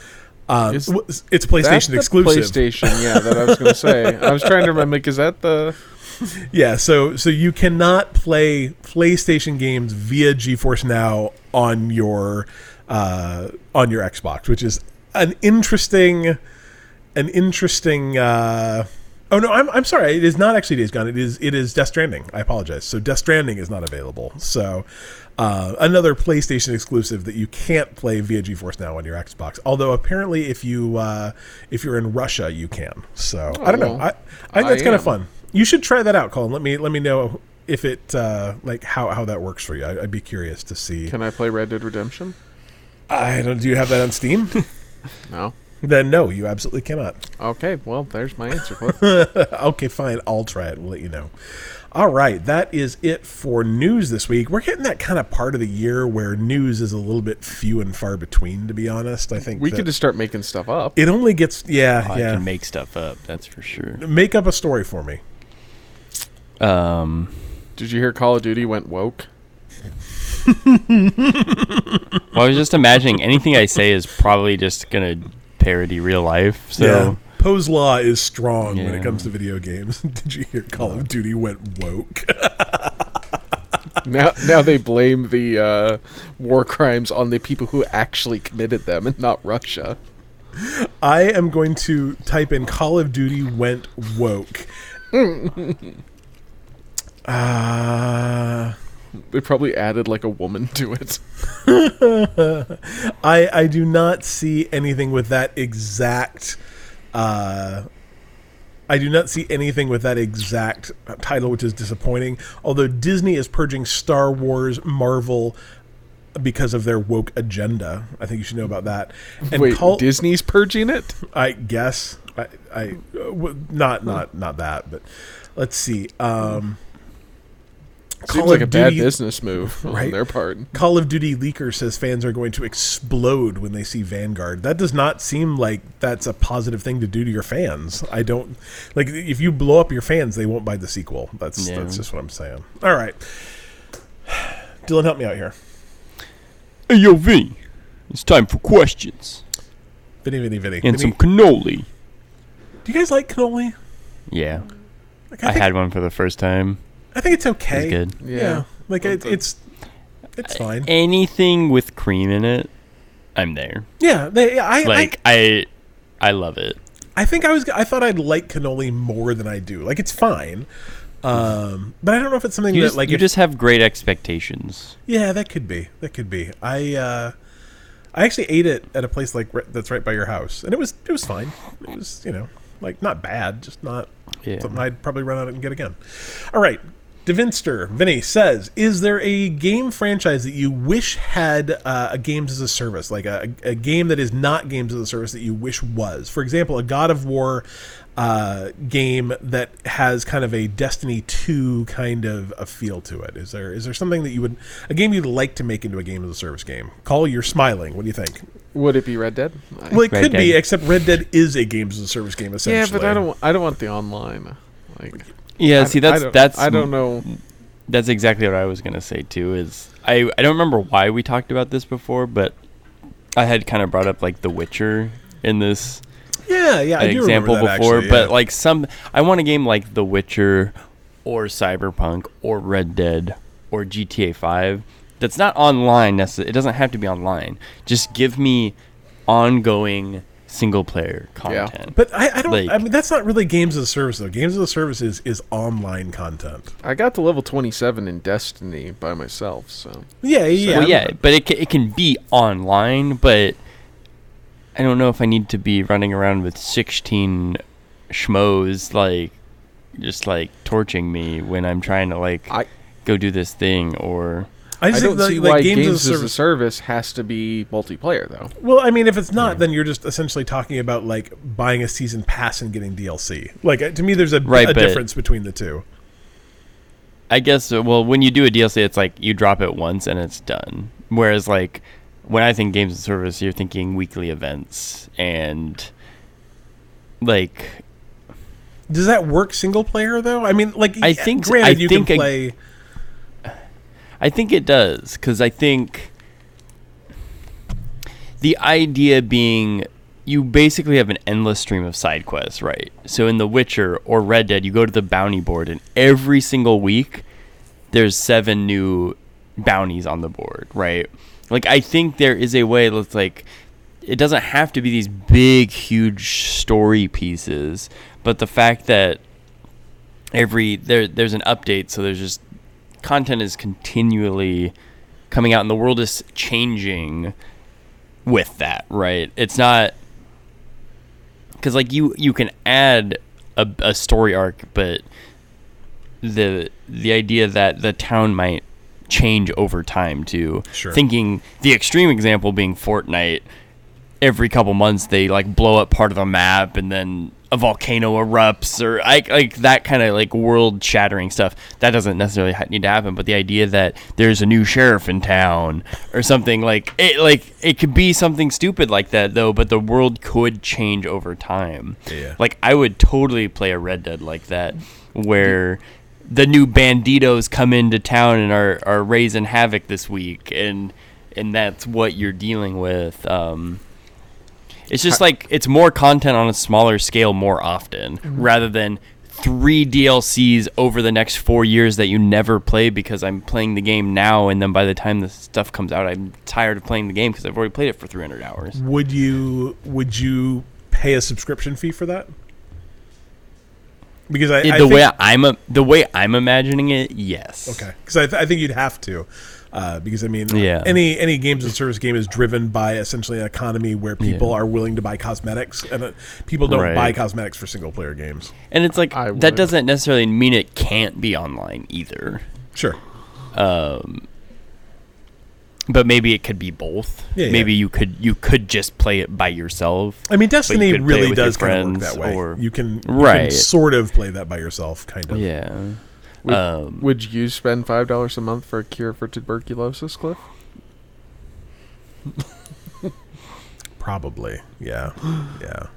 Um, Is w- it's That's PlayStation the exclusive. PlayStation, yeah, that I was going to say. I was trying to remember. Like, is that the? Yeah, so so you cannot play PlayStation games via GeForce Now on your uh, on your Xbox, which is an interesting an interesting. Uh, oh no, I'm, I'm sorry. It is not actually Days Gone. It is it is Death Stranding. I apologize. So Death Stranding is not available. So uh, another PlayStation exclusive that you can't play via GeForce Now on your Xbox. Although apparently, if you uh, if you're in Russia, you can. So I don't know. Oh, I, I think that's kind of fun. You should try that out, Colin. Let me let me know if it uh, like how how that works for you. I, I'd be curious to see. Can I play Red Dead Redemption? I don't. Do you have that on Steam? No. Then no, you absolutely cannot. Okay, well, there's my answer. Okay, fine. I'll try it. We'll let you know. All right, that is it for news this week. We're getting that kind of part of the year where news is a little bit few and far between. To be honest, I think we could just start making stuff up. It only gets yeah I yeah. can make stuff up, that's for sure. Make up a story for me. Um, Did you hear Call of Duty went woke? well, I was just imagining anything I say is probably just gonna parody real life. So yeah. Poe's law is strong when it comes to video games. Did you hear Call of Duty went woke? Now, now they blame the uh, war crimes on the people who actually committed them, and not Russia. I am going to type in Call of Duty went woke. uh, They probably added like a woman to it. I I do not see anything with that exact. Uh, I do not see anything with that exact title, which is disappointing. Although Disney is purging Star Wars, Marvel, because of their woke agenda. I think you should know about that. And Wait, Call, Disney's purging it? I guess I, I uh, w- not not not that, but let's see. Um, Seems like a bad business move Right. on their part. Call of Duty leaker says fans are going to explode when they see Vanguard. That does not seem like that's a positive thing to do to your fans. I don't like if you blow up your fans, they won't buy the sequel. That's Yeah. that's just what I'm saying. All right, Dylan, help me out here. Hey, yo, Vinny. It's time for questions. Vinny, Vinny, Vinny. And Vinny, some cannoli. do you guys like cannoli? Yeah. Like, I think, had one for the first time. I think it's okay. was good. Yeah, like it, it's it's fine. Anything with cream in it, I'm there. Yeah, they, I, I Like I I love it. I think I was. I thought I'd like cannoli more than I do. Like it's fine, um, but I don't know if it's something You, that just, like you if- just have great expectations. Yeah, that could be. That could be. I uh, I actually ate it at a place like ri- that's right by your house, and it was it was fine. It was you know like not bad, just not Yeah. something I'd probably run out and get again. All right. Devinster Vinny says, "Is there a game franchise that you wish had uh, a games as a service, like a, a game that is not games as a service that you wish was? For example, a God of War uh, game that has kind of a Destiny two kind of a feel to it. Is there is there something that you would a game you'd like to make into a game as a service game? Call, you're smiling. What do you think? Would it be Red Dead? Well, it Red could be, except Red Dead is a games as a service game. Essentially. Yeah, but I don't. I don't want the online. Like, Yeah, I- see I that's don't- that's I don't know. That's exactly what I was gonna say too. Is I I don't remember why we talked about this before, but I had kind of brought up like The Witcher in this Yeah, yeah, I example that, before, actually, but yeah. like some, I want a game like The Witcher, or Cyberpunk, or Red Dead, or GTA Five. That's not online. Necessarily, it doesn't have to be online. Just give me ongoing single player Yeah. content. But I, I don't. Like- I mean, that's not really games as a service though. Games as a service is, is online content. I got to level 27 in Destiny by myself, so Yeah, yeah, well, yeah, but it can, it can be online, but I don't know if I need to be running around with 16 schmoes like just like torching me when I'm trying to like I go do this thing or I I don't think see like, why like games, games as a service. service has to be multiplayer though. well, I mean, if it's not, then you're just essentially talking about like buying a season pass and getting DLC. Like uh, to me, there's a, Right, a difference between the two. I guess uh, well when you do a DLC it's like you drop it once and it's done. Whereas like when I think games and service you're thinking weekly events and like Does that work single player though? I mean, like I think s- granted I you think can play. I think it does because I think the idea being you basically have an endless stream of side quests, right? So in The Witcher or Red Dead, you go to the bounty board, and every single week there's seven new bounties on the board, right? Like I think there is a way that's like it doesn't have to be these big, huge story pieces, but the fact that every there there's an update, so there's just content is continually coming out and the world is changing with that right it's not because like you you can add a, a story arc but the the idea that the town might change over time too Sure. thinking the extreme example being fortnite every couple months they like blow up part of the map and then a volcano erupts or like like that kind of like world shattering stuff that doesn't necessarily need to happen but the idea that there's a new sheriff in town or something like it like it could be something stupid like that though but the world could change over time Yeah. like i would totally play a red dead like that where the new banditos come into town and are, are raising havoc this week and and that's what you're dealing with um it's just like it's more content on a smaller scale more often mm-hmm. rather than three DLCs over the next four years that you never play because I'm playing the game now and then by the time the stuff comes out I'm tired of playing the game because I've already played it for 300 hours. Would you would you pay a subscription fee for that? Because I the think, way I'm a, the way I'm imagining it, yes. Okay, because I, th- I think you'd have to, uh, because I mean, Yeah. any any games and service game is driven by essentially an economy where people Yeah. are willing to buy cosmetics, and uh, people don't Right. buy cosmetics for single player games. And it's like I that would. doesn't necessarily mean it can't be online either. Sure, Um, but maybe it could be both. Yeah, maybe yeah. you could you could just play it by yourself. I mean, Destiny really does kind of work friends that way. or- you can, you can Right. sort of play that by yourself, kind of. Yeah. Would, um, would you spend five dollars a month for a cure for tuberculosis, Cliff? Probably, yeah, yeah.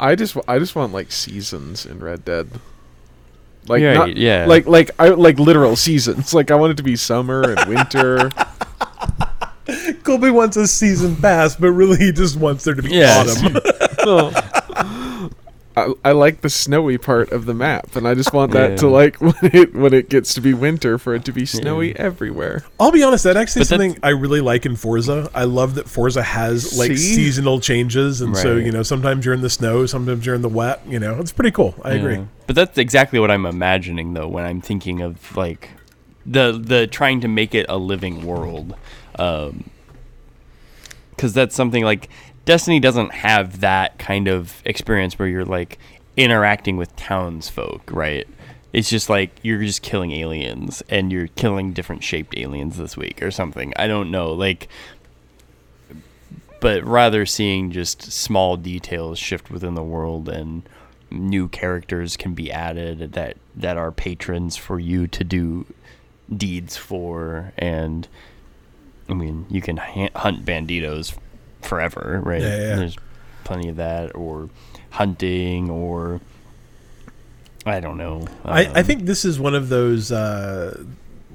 I just w- I just want like seasons in Red Dead. Like Yeah, not, yeah. like like I like literal seasons. Like I want it to be summer and winter. Colby wants a season pass, but really he just wants there to be Yeah. autumn. I, I like the snowy part of the map, and I just want that to like when it when it gets to be winter for it to be snowy everywhere. I'll be honest, that actually is But that's- something I really like in Forza. I love that Forza has like See? seasonal changes, and so you know sometimes you're in the snow, sometimes you're in the wet. You know, it's pretty cool. I agree. But that's exactly what I'm imagining though when I'm thinking of like the the trying to make it a living world. Um cuz that's something like Destiny doesn't have that kind of experience where you're like interacting with townsfolk, right? It's just like you're just killing aliens and you're killing different shaped aliens this week or something. I don't know. Like but rather seeing just small details shift within the world and new characters can be added that that are patrons for you to do deeds for and I mean you can hunt banditos forever right Yeah, yeah. there's plenty of that or hunting or I don't know I, I um, think this is one of those uh,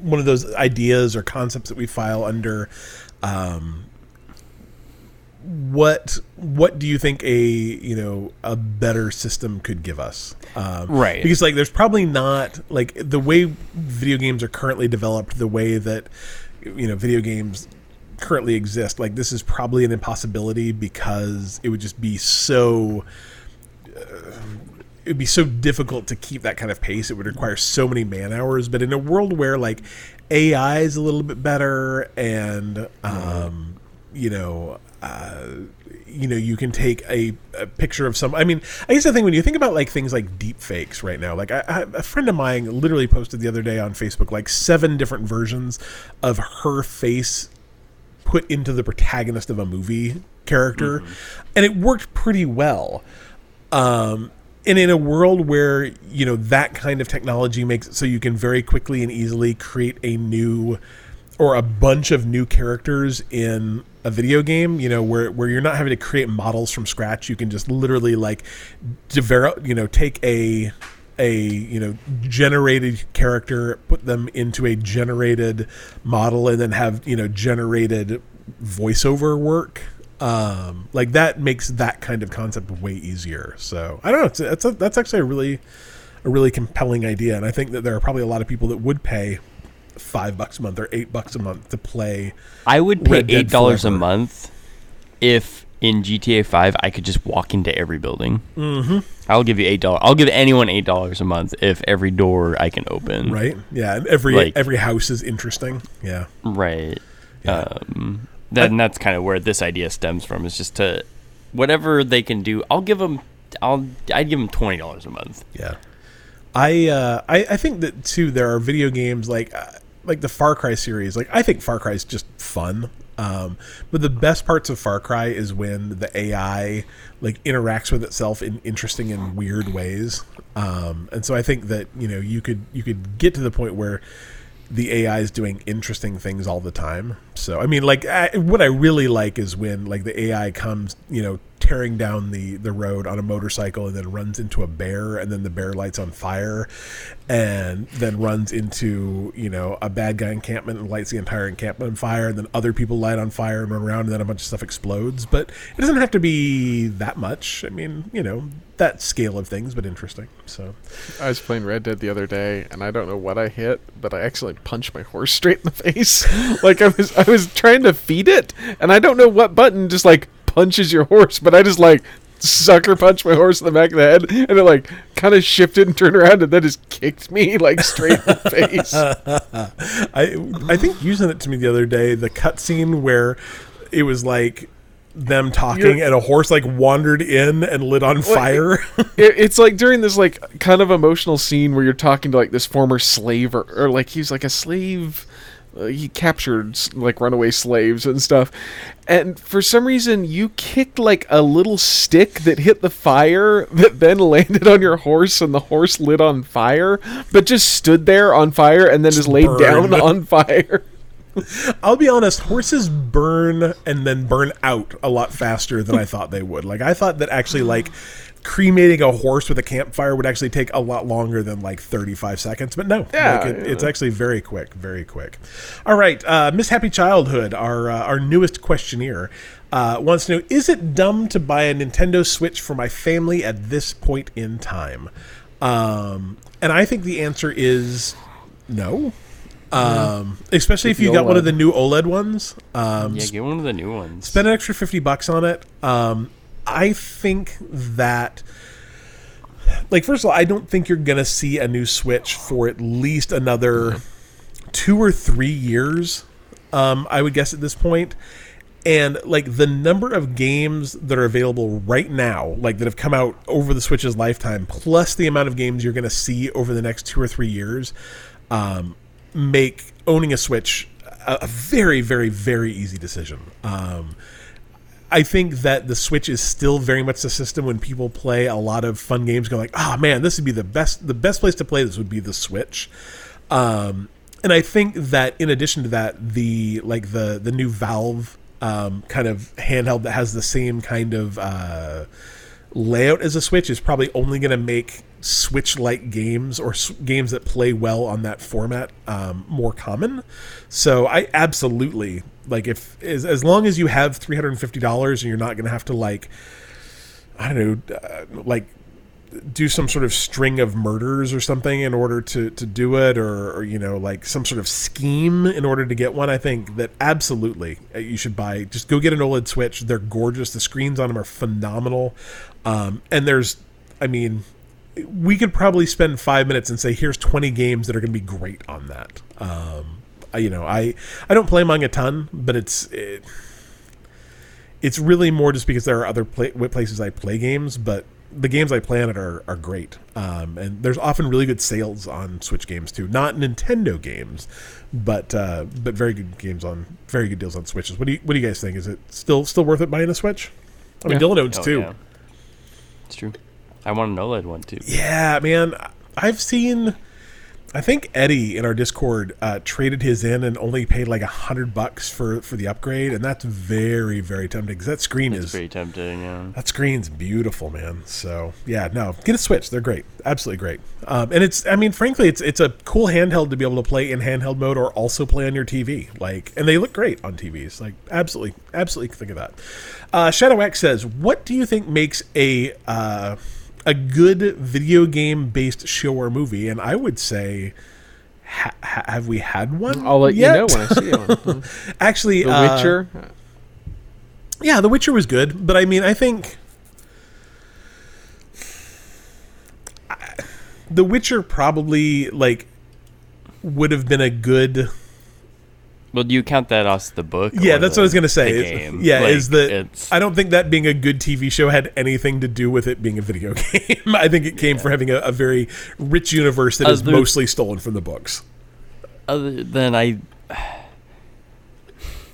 one of those ideas or concepts that we file under. Um, what what do you think a you know a better system could give us? Um, Right. Because like there's probably not like the way video games are currently developed, the way that you know video games currently exist. Like this is probably an impossibility because it would just be so it would be so difficult to keep that kind of pace. It would require so many man hours. But in a world where like AI is a little bit better, and um, you know, uh, you know, you can take a, a picture of some. I mean, I guess the thing when you think about like things like deep fakes right now, like I, I, a friend of mine literally posted the other day on Facebook like seven different versions of her face put into the protagonist of a movie character, and it worked pretty well. Um, and in a world where you know that kind of technology makes it so you can very quickly and easily create a new or a bunch of new characters in a video game, you know, where where you're not having to create models from scratch, you can just literally like develop, you know, take a a you know generated character, put them into a generated model, and then have you know generated voiceover work. Um, like that makes that kind of concept way easier. So I don't know. It's, it's a, that's actually a really a really compelling idea, and I think that there are probably a lot of people that would pay five bucks a month or eight bucks a month to play. I would pay Red eight dollars a month if in GTA Five I could just walk into every building. Mm-hmm. I'll give you eight dollars. I'll give anyone eight dollars a month if every door I can open. Right? Yeah, every Like- every house is interesting. Yeah, Right. Yeah. Um, that, and that's kind of where this idea stems from. Is just to whatever they can do. I'll give them. I'll. I'd give them twenty dollars a month. yeah. I uh, I I think that too. There are video games like uh, like the Far Cry series. Like I think Far Cry is just fun. Um, but the best parts of Far Cry is when the AI like interacts with itself in interesting and weird ways. Um, and so I think that you know you could you could get to the point where the AI is doing interesting things all the time. So I mean, like I, what I really like is when like the AI comes, you know, tearing down the the road on a motorcycle and then runs into a bear and then the bear lights on fire and then runs into you know a bad guy encampment and lights the entire encampment on fire and then other people light on fire and run around and then a bunch of stuff explodes. But it doesn't have to be that much. I mean, you know, that scale of things, but interesting. So I was playing Red Dead the other day, and I don't know what I hit, but I actually punched my horse straight in the face. like I was, I was trying to feed it, and I don't know what button just like punches your horse, but I just like sucker punched my horse in the back of the head, and it like kind of shifted and turned around, and then just kicked me like straight in the face. I I think using it to me the other day, the cutscene where it was like them talking You're- and a horse like wandered in and lit on fire. it, it's like during this like kind of emotional scene where you're talking to like this former slave or, or like he's like a slave uh, he captured like runaway slaves and stuff. And for some reason, you kicked like a little stick that hit the fire that then landed on your horse, and the horse lit on fire, but just stood there on fire and then just, laid down on fire. I'll be honest, horses burn and then burn out a lot faster than I thought they would. Like I thought that actually like cremating a horse with a campfire would actually take a lot longer than like 35 seconds, but no. Yeah, like, it, it's actually very quick, very quick. All right, uh, Miss Happy Childhood, our uh, our newest questionnaire, uh, wants to know: Is it dumb to buy a Nintendo Switch for my family at this point in time? Um, and I think the answer is no. Um, especially if you the got one of the new OLED ones. Um, Yeah, get one of the new ones. spend an extra 50 bucks on it um i think that like first of all i don't think you're gonna see a new switch for at least another two or three years um i would guess at this point. And like the number of games that are available right now like that have come out over the switch's lifetime plus the amount of games you're going to see over the next two or three years um, make owning a switch a, a very very very easy decision. Um, I think that the Switch is still very much the system when people play a lot of fun games. Go like, oh man, this would be the best. The best place to play this would be the Switch. Um, and I think that in addition to that, the like the the new Valve um, kind of handheld that has the same kind of uh, layout as a Switch is probably only going to make Switch-like games or games that play well on that format um, more common. So I absolutely like if as, as long as you have three hundred and fifty dollars and you're not going to have to like I don't know uh, like do some sort of string of murders or something in order to to do it or, or you know like some sort of scheme in order to get one i think that absolutely uh, you should buy just go get an oled switch. They're gorgeous. The screens on them are phenomenal. Um, and there's i mean we could probably spend five minutes and say here's 20 games that are going to be great on that um, I, you know i i don't play among a ton but it's it, it's really more just because there are other pla places I play games, but the games I play on it are, are great. Um, and there's often really good sales on Switch games too. Not Nintendo games, but uh, but very good games on very good deals on Switches. What do you what do you guys think? Is it still still worth it buying a Switch? I mean, Yeah. Dylan owns Oh, too. yeah. It's true. I want an OLED one too. Yeah, man. I've seen. I think Eddie in our Discord uh, traded his in and only paid like a hundred bucks for for the upgrade, and that's very very tempting because that screen It's is pretty tempting. Yeah. That screen's beautiful, man. So yeah, no, get a Switch. They're great, absolutely great. Um, and it's, I mean, frankly, it's it's a cool handheld to be able to play in handheld mode or also play on your TV. Like, and they look great on TVs. Like, absolutely, absolutely think of that. Uh, Shadow X says, "What do you think makes a uh, a good video game based show or movie?" And I would say. Ha- ha- have we had one? I'll let yet? you know when I see one. Actually, The uh, Witcher. yeah, The Witcher was good, but I mean, I think I- The Witcher probably like would have been a good. Well, do you count that as the book? Yeah, that's the- what I was gonna say. Is- game? Yeah, Like, is that I don't think that being a good TV show had anything to do with it being a video game. I think it came from having a, a very rich universe that is Other- mostly stolen from the books. other than I.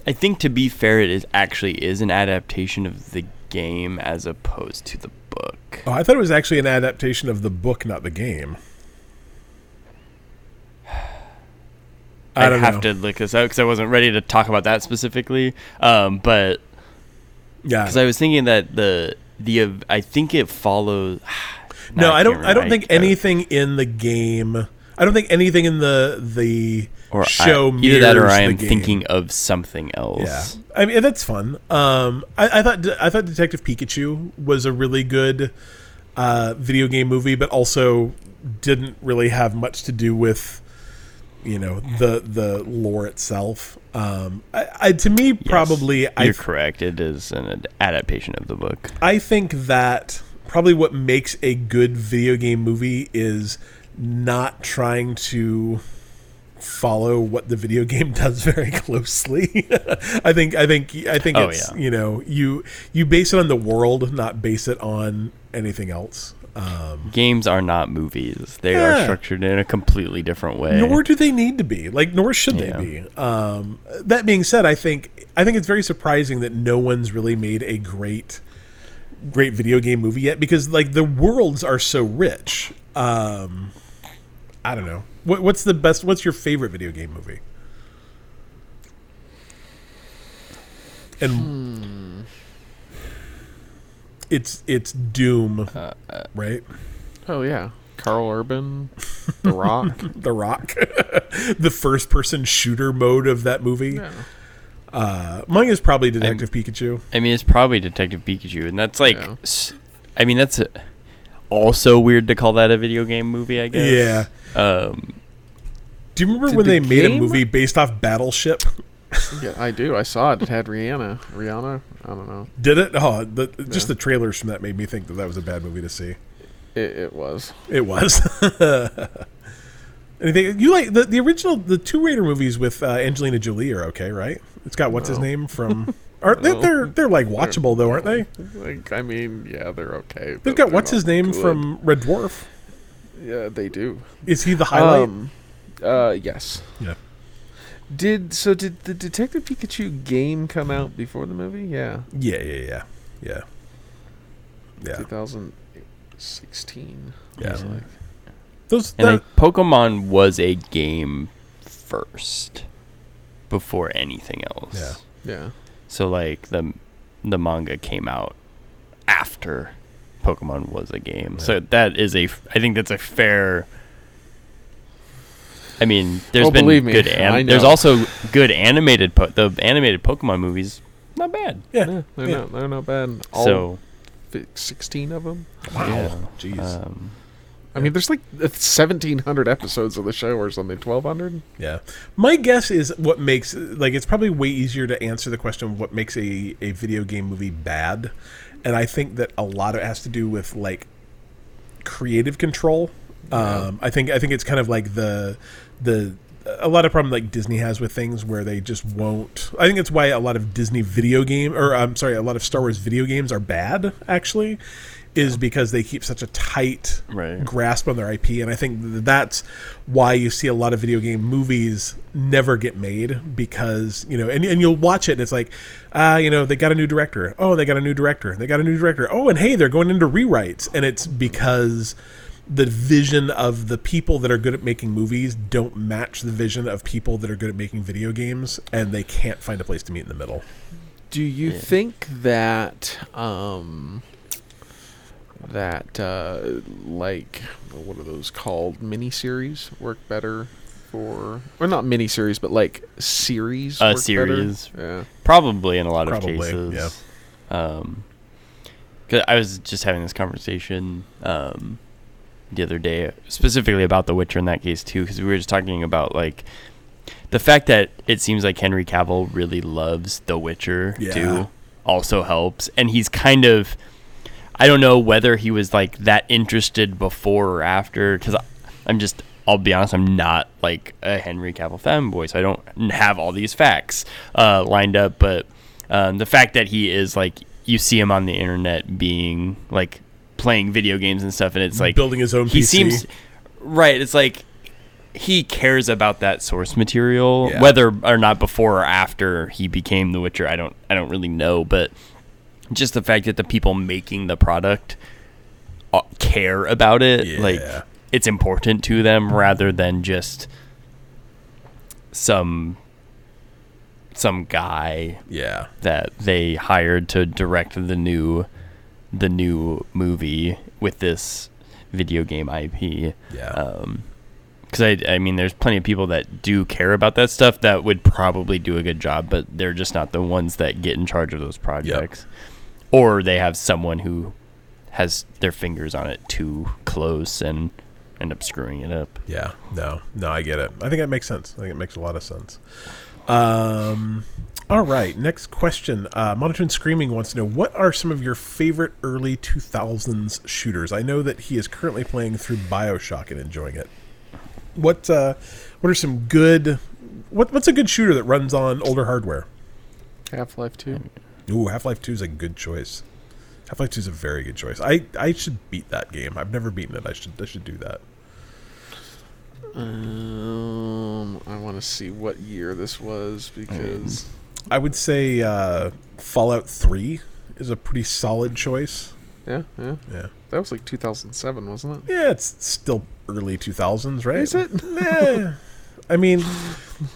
I think to be fair, it is actually is an adaptation of the game as opposed to the book. Oh, I thought it was actually an adaptation of the book, not the game. I I'd don't have know. to look this up because I wasn't ready to talk about that specifically. Um, but Yeah, because I was thinking that the the I think it follows. No, I don't. I don't think I- anything in the game. I don't think anything in the the or show I, either that or I am thinking of something else. Yeah. I mean that's fun. Um, I, I thought I thought Detective Pikachu was a really good uh, video game movie, but also didn't really have much to do with you know the the lore itself. Um, I, I to me Yes, probably I you're correct. It is an adaptation of the book. I think that probably what makes a good video game movie is not trying to follow what the video game does very closely. I think I think I think Oh, it's yeah. you know you you base it on the world, not base it on anything else. Games are not movies. They Yeah. are structured in a completely different way. Nor do they need to be. Like, nor should Yeah. they be. Um, that being said, I think I think it's very surprising that no one's really made a great, great video game movie yet because like the worlds are so rich. Um, I don't know. What, what's the best? What's your favorite video game movie? And it's it's Doom, right? Oh yeah, Karl Urban, The Rock. The Rock, the first person shooter mode of that movie. yeah. Uh, mine is probably Detective Pikachu. I mean, it's probably Detective Pikachu, and that's like, Yeah. s- I mean, that's a, also weird to call that a video game movie. I guess. Yeah. Um, Do you remember when the they made a movie based off Battleship? Yeah, I do. I saw it. It had Rihanna. Rihanna. I don't know. Did it? Oh, the, just Yeah. the trailers from that made me think that that was a bad movie to see. It, it was. It was. Anything you like the the original the two Raider movies with uh, Angelina Jolie are okay, right? It's got what's his name from. Are they, No. they're they're like watchable though, aren't they? Like, I mean, yeah, they're okay. They've got what's his name good. from Red Dwarf. Yeah, they do. Is he the highlight? Um, uh, yes. yeah. Did so? Did the Detective Pikachu game come out before the movie? Yeah, Yeah, yeah, yeah, yeah, yeah. 2016. Yeah. like. Those and that, like, Pokemon was a game first, before anything else. Yeah. Yeah. So like the the manga came out after Pokemon was a game. So that is a I think that's a fair I mean, there's Oh, been believe me, good an- there's also good animated po- the animated Pokemon movies not bad. yeah. Yeah, they're Yeah. not. They're not bad. All so fi- 16 of them. Wow. yeah. Jeez. Um, I mean, there's like 1,700 episodes of the show, or something. 1,200. Yeah. My guess is what makes like it's probably way easier to answer the question of what makes a, a video game movie bad. And I think that a lot of it has to do with like creative control. Um, I think I think it's kind of like the the a lot of problem like Disney has with things where they just won't. I think it's why a lot of Disney video game or I'm sorry, a lot of Star Wars video games are bad actually is because they keep such a tight Right. grasp on their IP, and I think that's why you see a lot of video game movies never get made because you know, and, and you'll watch it, and it's like, ah, you know, they got a new director. Oh, they got a new director. They got a new director. Oh, and hey, they're going into rewrites, and it's because the vision of the people that are good at making movies don't match the vision of people that are good at making video games, and they can't find a place to meet in the middle. Do you Yeah. think that um that uh like what are those called miniseries work better for or not miniseries but like series A work series. better? Probably in a lot Probably, of cases. Um, 'cause I was just having this conversation um, the other day, specifically about The Witcher in that case too, because we were just talking about like the fact that it seems like Henry Cavill really loves The Witcher Yeah. too, also helps, and he's kind of. I don't know whether he was like that interested before or after, because I'm just. I'll be honest, I'm not like a Henry Cavill fanboy, so I don't have all these facts uh, lined up. But um, the fact that he is like, you see him on the internet being like playing video games and stuff, and it's like building his own he PC. seems right. It's like he cares about that source material, Yeah. whether or not before or after he became The Witcher. I don't. I don't really know, but just the fact that the people making the product uh, care about it, like it's important to them rather than just some some guy yeah, that they hired to direct the new the new movie with this video game IP. yeah, Um 'cause because I, I mean, there's plenty of people that do care about that stuff that would probably do a good job, but they're just not the ones that get in charge of those projects, or they have someone who has their fingers on it too close and end up screwing it up. Yeah, no, no, I get it. I think that makes sense. I think it makes a lot of sense. Um, all right, next question. Uh, Monotone Screaming wants to know what are some of your favorite early 2000s shooters? I know that he is currently playing through Bioshock and enjoying it. What uh, what are some good what what's a good shooter that runs on older hardware? Half Life Two. Ooh, Half Life Two is a good choice. Half Life Two is a very good choice. I I should beat that game. I've never beaten it. I should I should do that. Um, I want to see what year this was because I would say uh, Fallout Three is a pretty solid choice. yeah, yeah, Yeah, that was like 2007, wasn't it? yeah, it's still early two thousands, right? Is it? Eh. I mean,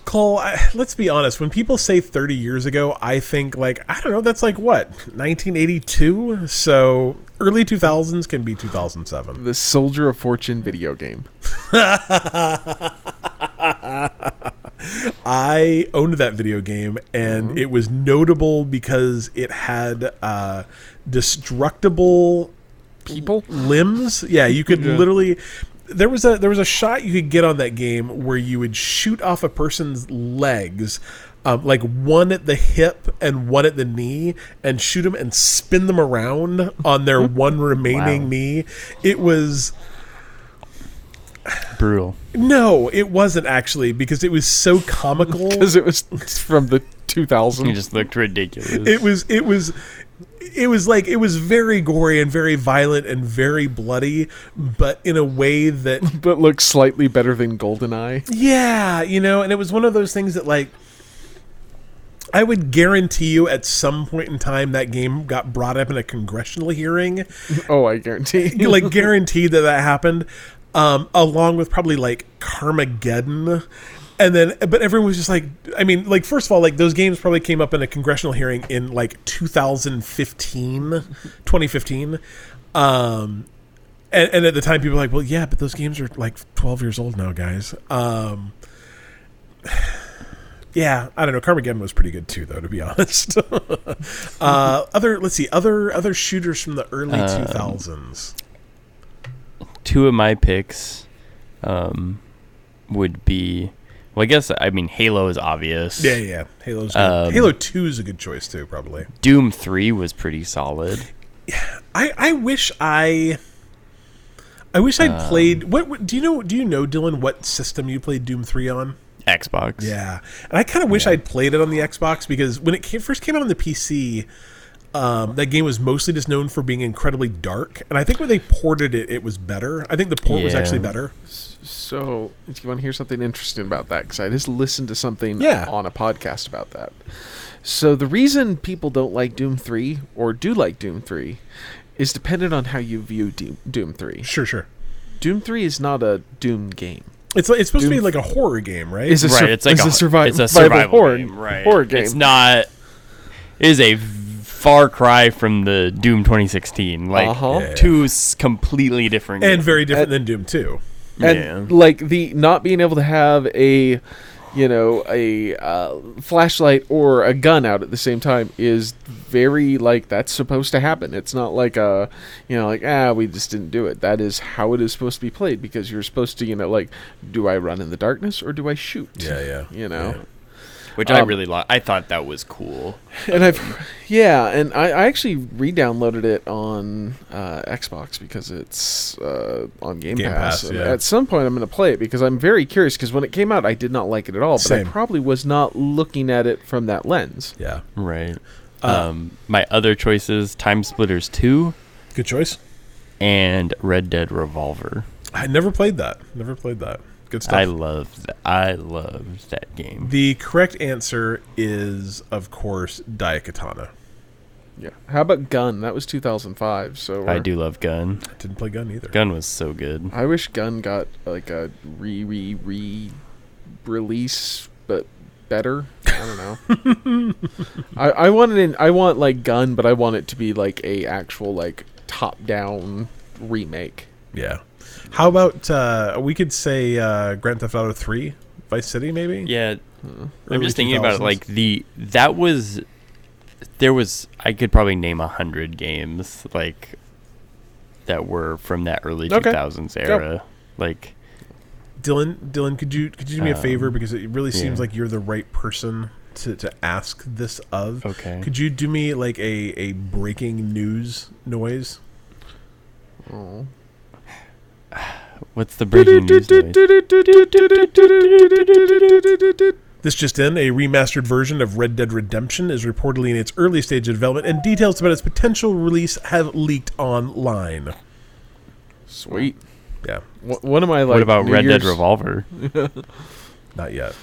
Cole. I, let's be honest. When people say thirty years ago, I think like I don't know. That's like what nineteen eighty two. So early two thousands can be two thousand seven. The Soldier of Fortune video game. I owned that video game, and it was notable because it had uh, destructible People? limbs. Yeah, you could Yeah. literally. There was a there was a shot you could get on that game where you would shoot off a person's legs, um, like one at the hip and one at the knee, and shoot them and spin them around on their one remaining Wow. knee. It was Brutal. no, it wasn't actually because it was so comical. Because it was from the 2000s. It just looked ridiculous. it was it was it was like it was very gory and very violent and very bloody but in a way that but looks slightly better than GoldenEye. yeah you know and it was one of those things that like I would guarantee you at some point in time that game got brought up in a congressional hearing Oh, I guarantee. like guaranteed that that happened um, along with probably like Carmageddon and then but everyone was just like I mean like first of all like those games probably came up in a congressional hearing in like 2015 2015 um and, and at the time people were like well yeah but those games are like 12 years old now guys um yeah, I don't know. Carmageddon was pretty good too, though. To be honest, uh, other let's see, other other shooters from the early Um, two thousands. Two of my picks um, would be. Well, I guess I mean Halo is obvious. Yeah, yeah. Halo's good. Um, Halo Two is a good choice too, probably. Doom Three was pretty solid. Yeah. I I wish I. I wish I'd Um, played. What, what do you know? Do you know, Dylan? What system you played Doom Three on? Xbox. Yeah, and I kind of wish Yeah. I'd played it on the Xbox because when it came, first came out on the PC, um, that game was mostly just known for being incredibly dark. And I think when they ported it, it was better. I think the port was actually better. So, do you want to hear something interesting about that? Because I just listened to something Yeah. on a podcast about that. So, the reason people don't like Doom 3 or do like Doom 3 is dependent on how you view Doom, Doom 3. Sure, sure. Doom 3 is not a Doom game. It's like, it's supposed to be like a horror game, right? Is a right. sur- it's like it's a, a survi- It's a survival survival horror- game. Right. horror game. It's not. It is a far cry from the Doom 2016. Like Uh-huh. Yeah. two completely different. and games. very different than Doom Two. and Yeah. like the not being able to have a you know a uh, flashlight or a gun out at the same time is very like that's supposed to happen it's not like a you know like ah we just didn't do it that is how it is supposed to be played because you're supposed to you know like do i run in the darkness or do i shoot yeah. Yeah you know which I um, really like. I thought that was cool. and I've yeah, and I, I actually re-downloaded it on uh, Xbox because it's uh, on Game, Game Pass. Pass, yeah. At some point, I'm going to play it because I'm very curious. Because when it came out, I did not like it at all, but Same. I probably was not looking at it from that lens. Yeah. Right. Uh, um, my other choices: Time Splitters Two Good choice. and Red Dead Revolver. I never played that. Never played that. Good stuff. I love. Th- I love that game. the correct answer is, of course, Daikatana. Yeah. How about Gun? That was 2005. So I do love Gun. I didn't play Gun either. Gun was so good. I wish Gun got like a re re re release, but better. I don't know. I I want it in. I want like Gun, but I want it to be like a actual like top down remake. Yeah. How about uh, we could say uh, Grand Theft Auto Three, Vice City, maybe? Yeah, I'm Early just thinking about it. Like the that was there was I could probably name a hundred games like that were from that early Okay. 2000s era. Like Dylan, Dylan, could you could you do me a favor Um, because it really seems yeah. like you're the right person to, to ask this of. okay, Could you do me like a, a breaking news noise? Oh. What's the breaking news? noise? This just in, a remastered version of Red Dead Redemption is reportedly in its early stage of development, and details about its potential release have leaked online. Sweet. Yeah, Wh- One of my like what about New Red Year's, Dead Revolver? not yet.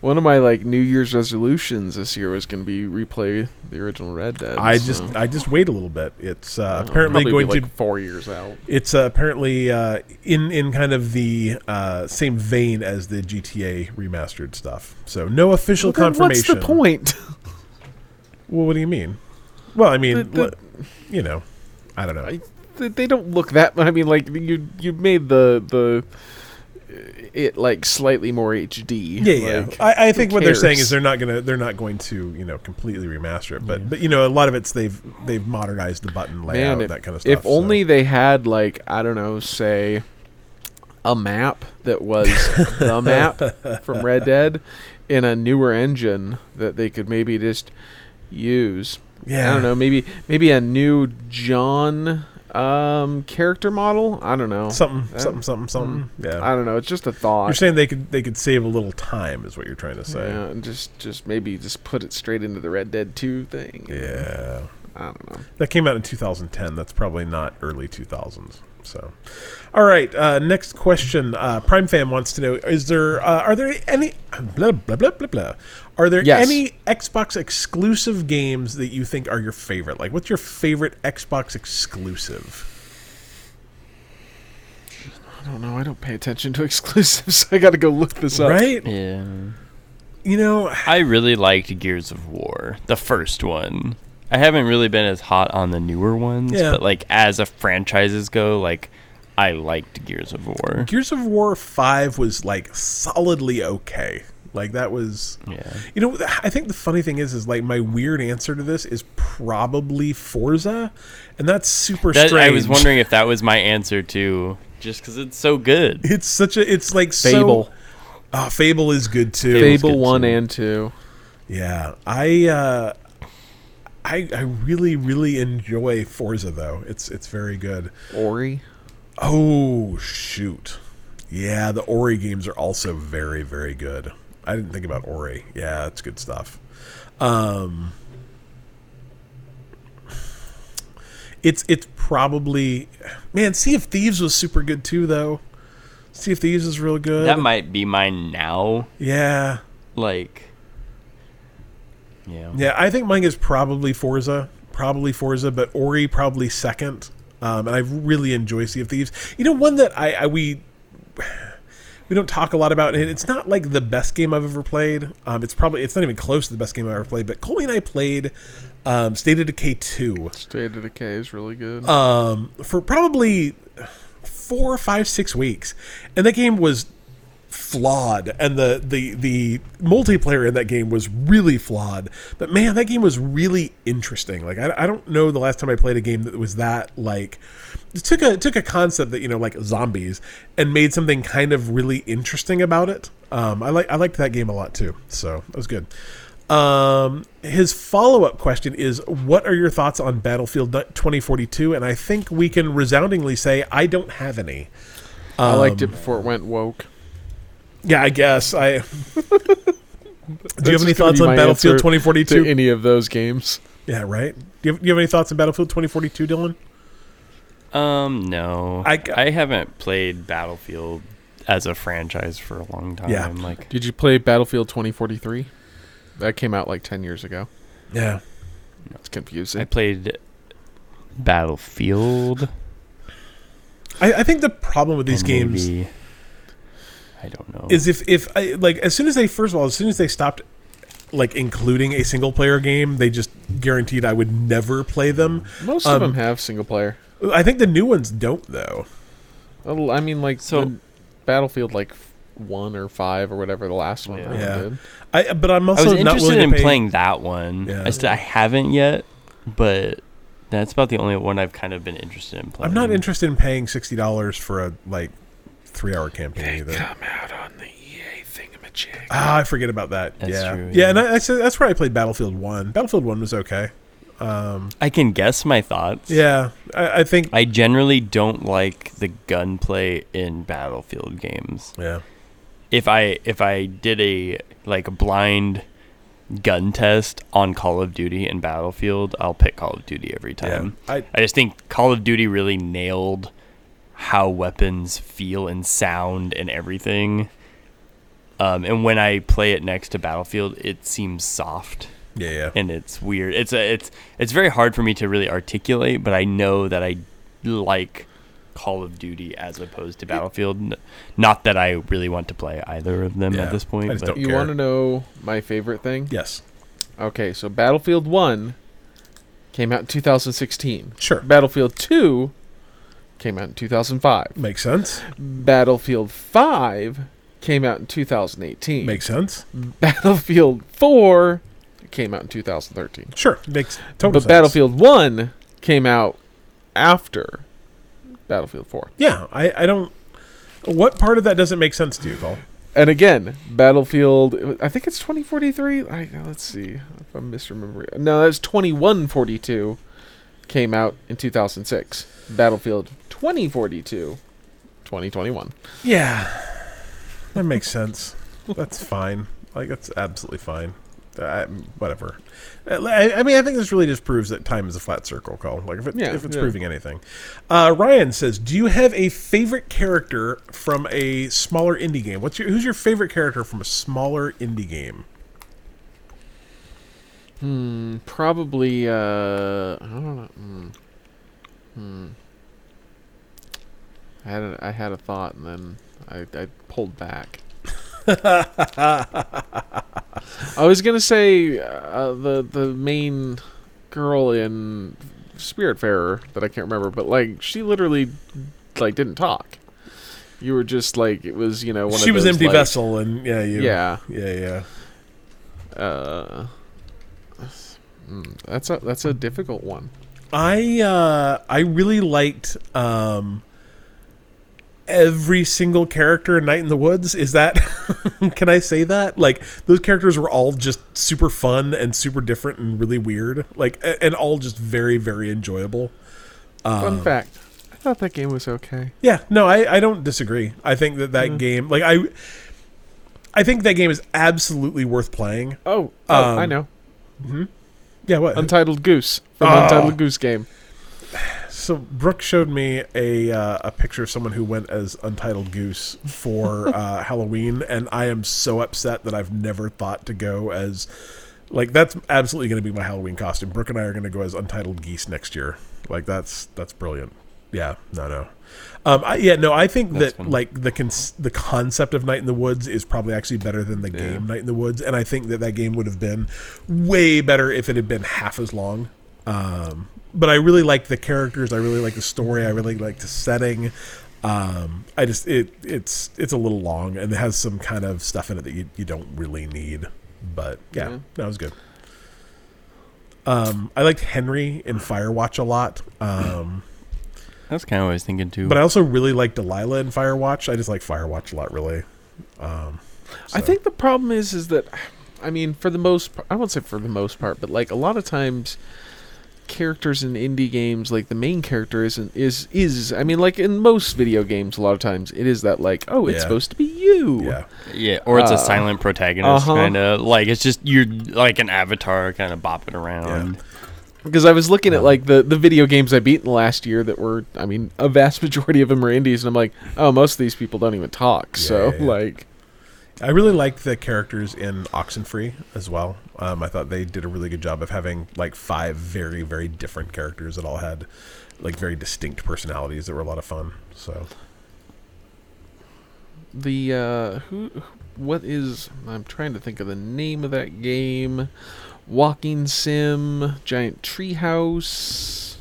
One of my like New Year's resolutions this year was going to be replay the original Red Dead. I so- just, I just wait a little bit. It's uh, I'll apparently going to like four years out. It's uh, apparently uh, in in kind of the uh, same vein as the GTA remastered stuff. So no official Well, confirmation. What's the point? Well, what do you mean? Well, I mean, The- the- you know, I don't know. I, they don't look that. I mean, like you you made the the it like slightly more HD. yeah, yeah. like, I, I think what they're saying is they're not gonna they're not going to you know completely remaster it, but but you know a lot of it's they've they've modernized the button layout Man, if, that kind of stuff. if so. only they had like I don't know, say a map that was the map from Red Dead in a newer engine that they could maybe just use. yeah, I don't know, maybe maybe a new John um character model. I don't know. something Uh, something something something. Yeah, I don't know. It's just a thought. you're saying they could they could save a little time, is what you're trying to say. Yeah, and just just maybe just put it straight into the Red Dead Two thing. Yeah. I don't know. That came out in 2010. That's probably not early 2000s. So, all right. Uh, next question. Uh, Prime fan wants to know: Is there uh, are there any blah blah blah blah blah? Are there Yes. any Xbox exclusive games that you think are your favorite? Like, what's your favorite Xbox exclusive? I don't know. I don't pay attention to exclusives. I got to go look this up. Right? Yeah. You know, I really liked Gears of War, the first one. I haven't really been as hot on the newer ones, Yeah. but like as a franchises go, like I liked Gears of War. Gears of War Five was like solidly okay. Like that was. Yeah. You know, I think the funny thing is, is like my weird answer to this is probably Forza, and that's super That, strange. I was wondering if that was my answer too, just because it's so good. It's such a. It's like Fable, So, oh, Fable is good too. Fable's Fable good one too. and two. Yeah, I. uh I, I really really enjoy Forza though. It's it's very good. Ori. Oh shoot, yeah, the Ori games are also very very good. I didn't think about Ori. Yeah, that's good stuff. Um, it's it's probably man. Sea of Thieves was super good too though. Sea of Thieves is real good. That might be mine now. yeah, Like, yeah. yeah. I think mine is probably Forza, probably Forza, but Ori probably second. Um, and I really enjoy Sea of Thieves. You know, one that I, I we we don't talk a lot about, it. it's not like the best game I've ever played. Um, it's probably it's not even close to the best game I've ever played. But Coley and I played um, State of Decay two State of Decay is really good. um, for probably four, five, six weeks, and that game was flawed, and the the the multiplayer in that game was really flawed. But man, that game was really interesting. Like I, I don't know the last time I played a game that was that like it took a it took a concept that you know like zombies and made something kind of really interesting about it. Um, I like I liked that game a lot too, so that was good. Um, his follow up question is, "What are your thoughts on Battlefield 2042?" And I think we can resoundingly say, "I don't have any." I liked it Um, before it went woke. Yeah, I guess I. Do you have any thoughts on Battlefield 2042? Any of those games. yeah, right. Do you, have, do you have any thoughts on Battlefield 2042, Dylan? Um, no. I- I, haven't played Battlefield as a franchise for a long time. Yeah. Like, Did you play Battlefield 2043? That came out like 10 years ago. Yeah. It's confusing. I played Battlefield. I, I think the problem with these and games maybe- I don't know. is if if I, like as soon as they first of all as soon as they stopped like including a single player game, they just guaranteed I would never play them. Most um, of them have single player. I think the new ones don't though. Well, I mean, like So- the Battlefield, like one or five or whatever the last one Yeah. Yeah. did. I but I'm I also was not interested willing in pay, playing that one. Yeah. I, st- I haven't yet, but that's about the only one I've kind of been interested in playing. I'm not interested in paying sixty dollars for a like three hour campaign either. come out on the EA thingamajig. Ah, I forget about that. That's yeah, true, yeah, yeah. and I, I said that's where I played Battlefield One. Battlefield One was okay. Um, I can guess my thoughts. yeah, I, I think. I generally don't like the gunplay in Battlefield games. Yeah, if I if I did a like a blind gun test on Call of Duty and Battlefield, I'll pick Call of Duty every time. I I just think Call of Duty really nailed how weapons feel and sound and everything. Um, and when I play it next to Battlefield, it seems soft yeah yeah. and it's weird. It's a, it's it's very hard for me to really articulate, but I know that I like Call of Duty as opposed to Battlefield. N- Not that I really want to play either of them Yeah, at this point. I just but don't You want to know my favorite thing? Yes. Okay, so Battlefield 1 came out in 2016. Sure. Battlefield 2 came out in 2005. Makes sense. Battlefield 5 came out in 2018. Makes sense. Battlefield 4 came out in 2013. Sure. Makes total but sense. Battlefield 1 came out after Battlefield 4. Yeah, I, I don't. What part of that doesn't make sense to you, Paul? And again, Battlefield, I think it's 2043. I, let's see if I'm misremembering. No, that's 2142 came out in 2006. Battlefield 2042, 2021. Yeah, that makes sense. That's fine. Like that's absolutely fine. Uh, whatever. Uh, I, I mean, I think this really just proves that time is a flat circle. Call like if, it, Yeah, if it's yeah. proving anything. Uh, Ryan says, "Do you have a favorite character from a smaller indie game? What's your who's your favorite character from a smaller indie game? Hmm, probably, uh, I don't know. Hmm. hmm. I had a, I had a thought and then I, I pulled back. I was gonna say uh, the the main girl in Spiritfarer that I can't remember, but like she literally like didn't talk. You were just like it was you know one she was those, empty like- vessel, and yeah, you, Yeah. yeah, yeah. Uh, mm, that's a that's a difficult one. I uh I really liked um every single character in Night in the Woods. Is that can I say that? Like those characters were all just super fun and super different and really weird. Like and all just very very enjoyable. Fun um, fact: I thought that game was okay. Yeah, no, I I don't disagree. I think that that mm-hmm. game like I I think that game is absolutely worth playing. Oh, oh Um, I know. Mm-hmm. Yeah, what? Untitled Goose from Oh. Untitled Goose Game. So Brooke showed me a uh, a picture of someone who went as Untitled Goose for uh, Halloween, and I am so upset that I've never thought to go as like that's absolutely going to be my Halloween costume. Brooke and I are going to go as Untitled Geese next year. Like that's that's brilliant. Yeah, no, no. Um, I, yeah, no. I think That's that fun. like the cons- the concept of Night in the Woods is probably actually better than the game Night in the Woods, and I think that that game would have been way better if it had been half as long. Um, but I really like the characters. I really like the story. I really like the setting. Um, I just it it's it's a little long and it has some kind of stuff in it that you, you don't really need. But yeah, Yeah. that was good. Um, I liked Henry in Firewatch a lot. Um, That's kind of what I was thinking too. but I also really like Delilah in Firewatch. I just like Firewatch a lot, really. Um, I think the problem is is that I mean for the most part, I won't say for the most part, but like a lot of times characters in indie games like the main character isn't is is I mean like in most video games a lot of times it is that like oh it's Yeah. supposed to be you. yeah, yeah, or it's uh, a silent protagonist uh-huh. kind of like it's just you're like an avatar kind of bopping around. Because I was looking at Um, like the, the video games I beat in the last year that were, I mean, a vast majority of them are indies, and I'm like, oh, most of these people don't even talk. so, Yeah, yeah, yeah. like, I really liked the characters in Oxenfree as well. Um, I thought they did a really good job of having like five very very different characters that all had like very distinct personalities that were a lot of fun. So the, uh, who, what is, I'm trying to think of the name of that game. Walking Sim, Giant Treehouse.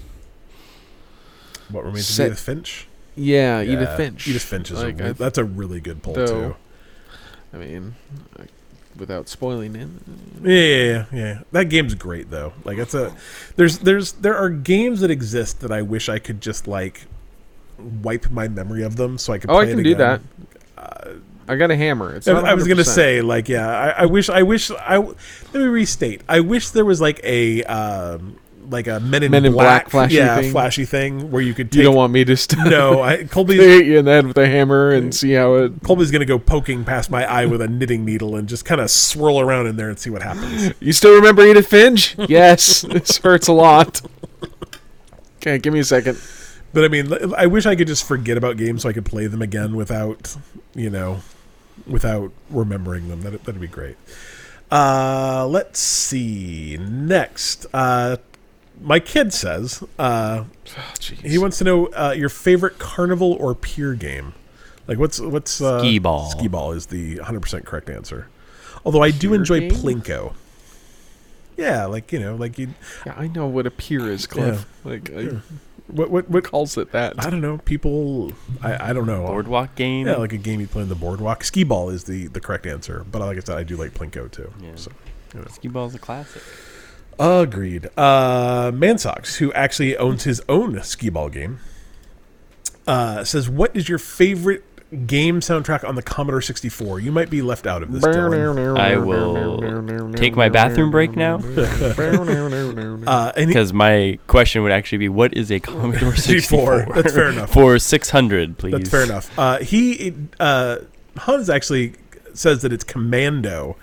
what remains of Set- Edith Finch? Yeah, Edith Finch. Edith Finch is Like, a, that's a really good pull though- too. I mean, without spoiling it. Yeah, yeah, yeah. That game's great though. Like it's a there's there's there are games that exist that I wish I could just like wipe my memory of them so I could. Oh, I can do that. again. I got a hammer. It's I was gonna say like yeah. I, I wish I wish I let me restate. I wish there was like a um like a Men in, Men in Black, Black flashy yeah, thing? flashy thing where you could. Take, You don't want me to st- no, I, Colby's hit you in the head with a hammer and see how it. Colby's gonna go poking past my eye with a knitting needle and just kind of swirl around in there and see what happens. You still remember Edith Finch? yes, this hurts a lot. Okay, give me a second. But I mean, I wish I could just forget about games so I could play them again without, you know, without remembering them. That that'd be great. Uh, let's see. Next, uh, my kid says uh, Oh, he wants to know uh, your favorite carnival or pier game. Like what's what's uh, Skee ball. Skee ball is the 100 percent correct answer. Although I do Pier enjoy game? Plinko. Yeah, like you know, like you. yeah, I know what a pier is, Cliff. Like, I, Sure. What what what? calls it that? I don't know. People, I I don't know. Boardwalk game. Yeah, like a game you play on the boardwalk. Skee ball is the the correct answer, but like I said, I do like Plinko too. Yeah. So Skee is a classic. Agreed. Uh, Mansox, who actually owns his own skee ball game, uh, says, "What is your favorite game soundtrack on the Commodore 64?" You might be left out of this. Dylan. I will take my bathroom break now. Uh, Because my question would actually be, what is a Commodore 64? 64. That's fair enough. For 600, please. That's fair enough. Uh, he uh, Hans actually says that it's Commando,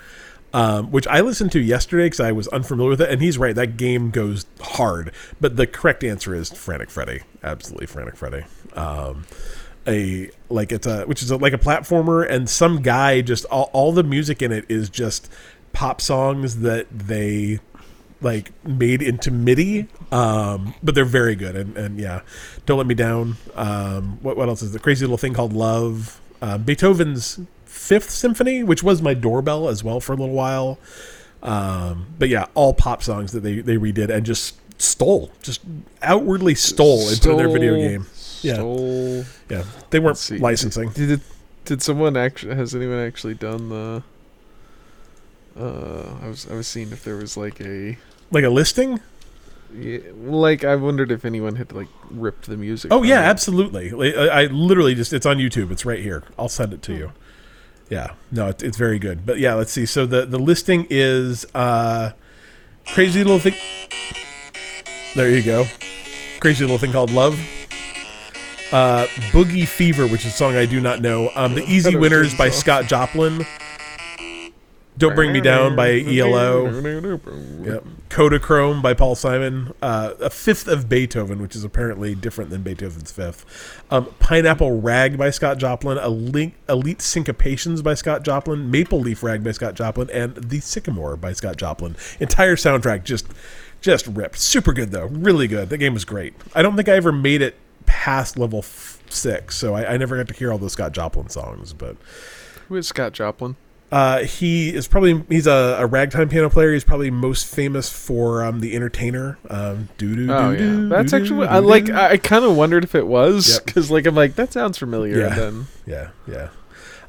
um, which I listened to yesterday because I was unfamiliar with it, and he's right. That game goes hard, but the correct answer is Frantic Freddie. Absolutely, Frantic Freddie. Um, a like it's a which is a, like a platformer, and some guy just all, all the music in it is just pop songs that they like made into MIDI, um, but they're very good. And, and yeah, don't let me down. Um, what what else is the crazy little thing called Love? Uh, Beethoven's Fifth Symphony, which was my doorbell as well for a little while. Um, but yeah, all pop songs that they they redid and just stole, just outwardly stole into their video game. Yeah. Stole. Yeah, they weren't see. licensing. Did it? Did someone actually? Has anyone actually done the? Uh, I was I was seeing if there was like a, Like a listing? yeah, like I wondered if anyone had like ripped the music. Oh yeah, it. absolutely. I, I literally just it's on YouTube. It's right here. I'll send it to you. Yeah, no, it, it's very good. But yeah, let's see. So the the listing is uh, crazy little thing. There you go. Crazy little thing called love. Uh, Boogie Fever, which is a song I do not know. Um, the Easy Winners by. Scott Joplin. Don't Bring Me Down by ELO. Yep. Kodachrome by Paul Simon. Uh, a fifth of Beethoven, which is apparently different than Beethoven's fifth. Um, Pineapple Rag by Scott Joplin. Elite Syncopations by Scott Joplin. Maple Leaf Rag by Scott Joplin. And The Sycamore by Scott Joplin. Entire soundtrack just just ripped. Super good, though. Really good. The game was great. I don't think I ever made it past level f- six, so I, I never got to hear all those Scott Joplin songs, but. Who is Scott Joplin? Uh, he is probably he's a, a ragtime piano player. He's probably most famous for um, the Entertainer. Um, doo doo Oh yeah, that's actually I like. I, kind of wondered if it was Yep. because like I'm like that sounds familiar. Yeah. Then yeah, yeah.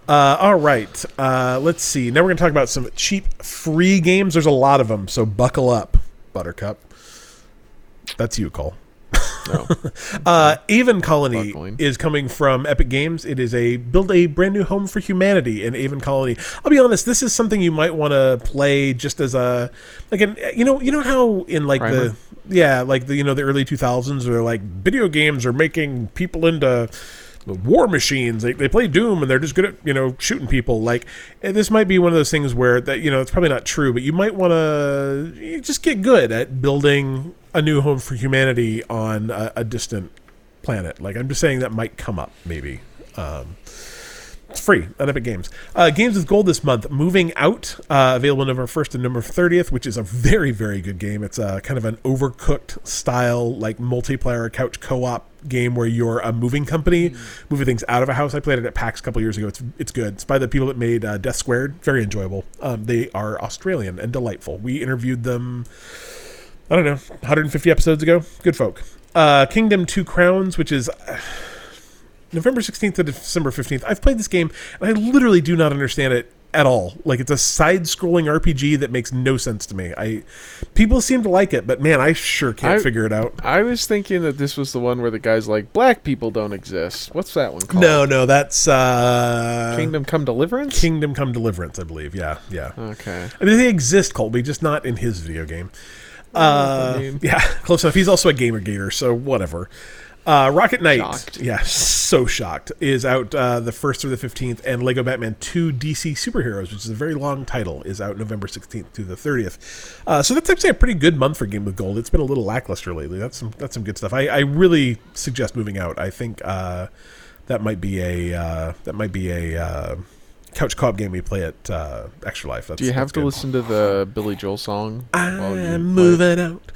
Uh, all right, uh, let's see. Now we're gonna talk about some cheap free games. There's a lot of them, so buckle up, Buttercup. That's you, Cole. No. Uh, Aven Colony Buckling. is coming from Epic Games. It is a build a brand new home for humanity in Aven Colony. I'll be honest, this is something you might want to play just as a like an you know you know how in like Primer? the yeah like the you know the early two thousands where like video games are making people into war machines. They, they play Doom and they're just good at you know shooting people. Like eh, this might be one of those things where that you know it's probably not true, but you might want to just get good at building a new home for humanity on a, a distant planet. Like I'm just saying that might come up maybe. Um, it's free on Epic Games. Uh, Games with Gold this month, Moving Out, uh, available November 1st and November 30th, which is a very, very good game. It's a kind of an overcooked style, like multiplayer couch co op game where you're a moving company, moving things out of a house. I played it at PAX a couple years ago. It's, it's good. It's by the people that made uh, Death Squared. Very enjoyable. Um, they are Australian and delightful. We interviewed them, I don't know, 150 episodes ago. Good folk. Uh, Kingdom Two Crowns, which is. November 16th to December 15th. I've played this game and I literally do not understand it at all. Like it's a side-scrolling RPG that makes no sense to me. I people seem to like it, but man, I sure can't I- figure it out. I was thinking that this was the one where the guy's like, "Black people don't exist." What's that one called? No, no, that's uh Kingdom Come Deliverance. Kingdom Come Deliverance, I believe. Yeah, yeah. okay. I mean, they exist, Colby, just not in his video game. Uh, I mean- yeah, close enough. He's also a gamer gator, so whatever. Uh, Rocket Knight, Shocked. yeah, so shocked, is out uh, the first through the fifteenth, and Lego Batman Two DC Superheroes, which is a very long title, is out November sixteenth to the thirtieth. Uh, so that's actually a pretty good month for Game of Gold. It's been a little lackluster lately. That's some that's some good stuff. I, I really suggest moving out. I think uh, that might be a uh, that might be a uh, couch co-op game we play at uh, Extra Life. That's, Do you have to good. listen to the Billy Joel song? I'm moving out.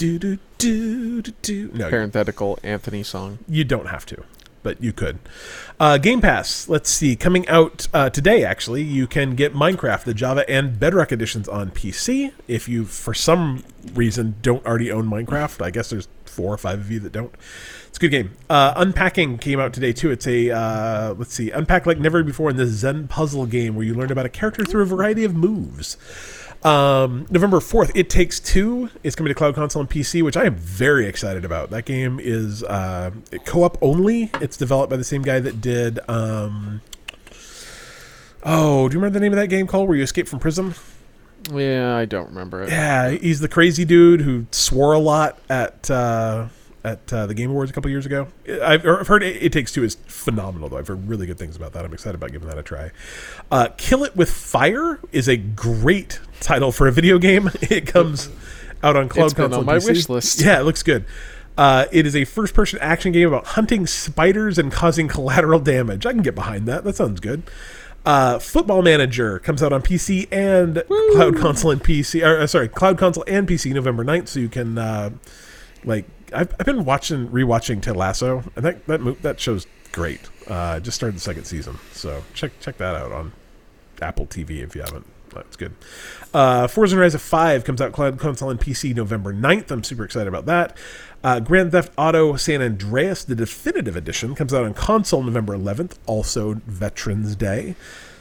Do, do, do, do, do. No, Parenthetical Anthony song. you don't have to, but you could. Uh, Game Pass. Let's see. Coming out uh, today, actually, you can get Minecraft, the Java and Bedrock editions on PC. If you, for some reason, don't already own Minecraft, I guess there's four or five of you that don't. It's a good game. Uh, Unpacking came out today too. It's a uh, let's see, Unpack like never before in this Zen puzzle game where you learn about a character through a variety of moves. Um, November 4th, It Takes Two is coming to Cloud Console and PC, which I am very excited about. That game is uh, co op only. It's developed by the same guy that did. Um, oh, do you remember the name of that game called where you escape from prison? Yeah, I don't remember it. Yeah, he's the crazy dude who swore a lot at. Uh, at uh, the Game Awards a couple years ago, I've, I've heard it, it Takes Two is phenomenal. Though I've heard really good things about that. I'm excited about giving that a try. Uh, Kill It with Fire is a great title for a video game. It comes out on Cloud It's been Console on my PC. wish list. Yeah, it looks good. Uh, it is a first-person action game about hunting spiders and causing collateral damage. I can get behind that. That sounds good. Uh, Football Manager comes out on PC and Cloud Console and PC. Or, uh, sorry, Cloud Console and PC November 9th, so you can uh, like. I've, I've been watching rewatching Ted Lasso, and that that mo- that show's great. Uh, just started the second season, so check check that out on Apple TV if you haven't. That's good. Uh, Forza Horizon 5 comes out Cloud Console and PC November 9th. I'm super excited about that. Uh, Grand Theft Auto San Andreas, the definitive edition, comes out on console November 11th, also Veterans Day.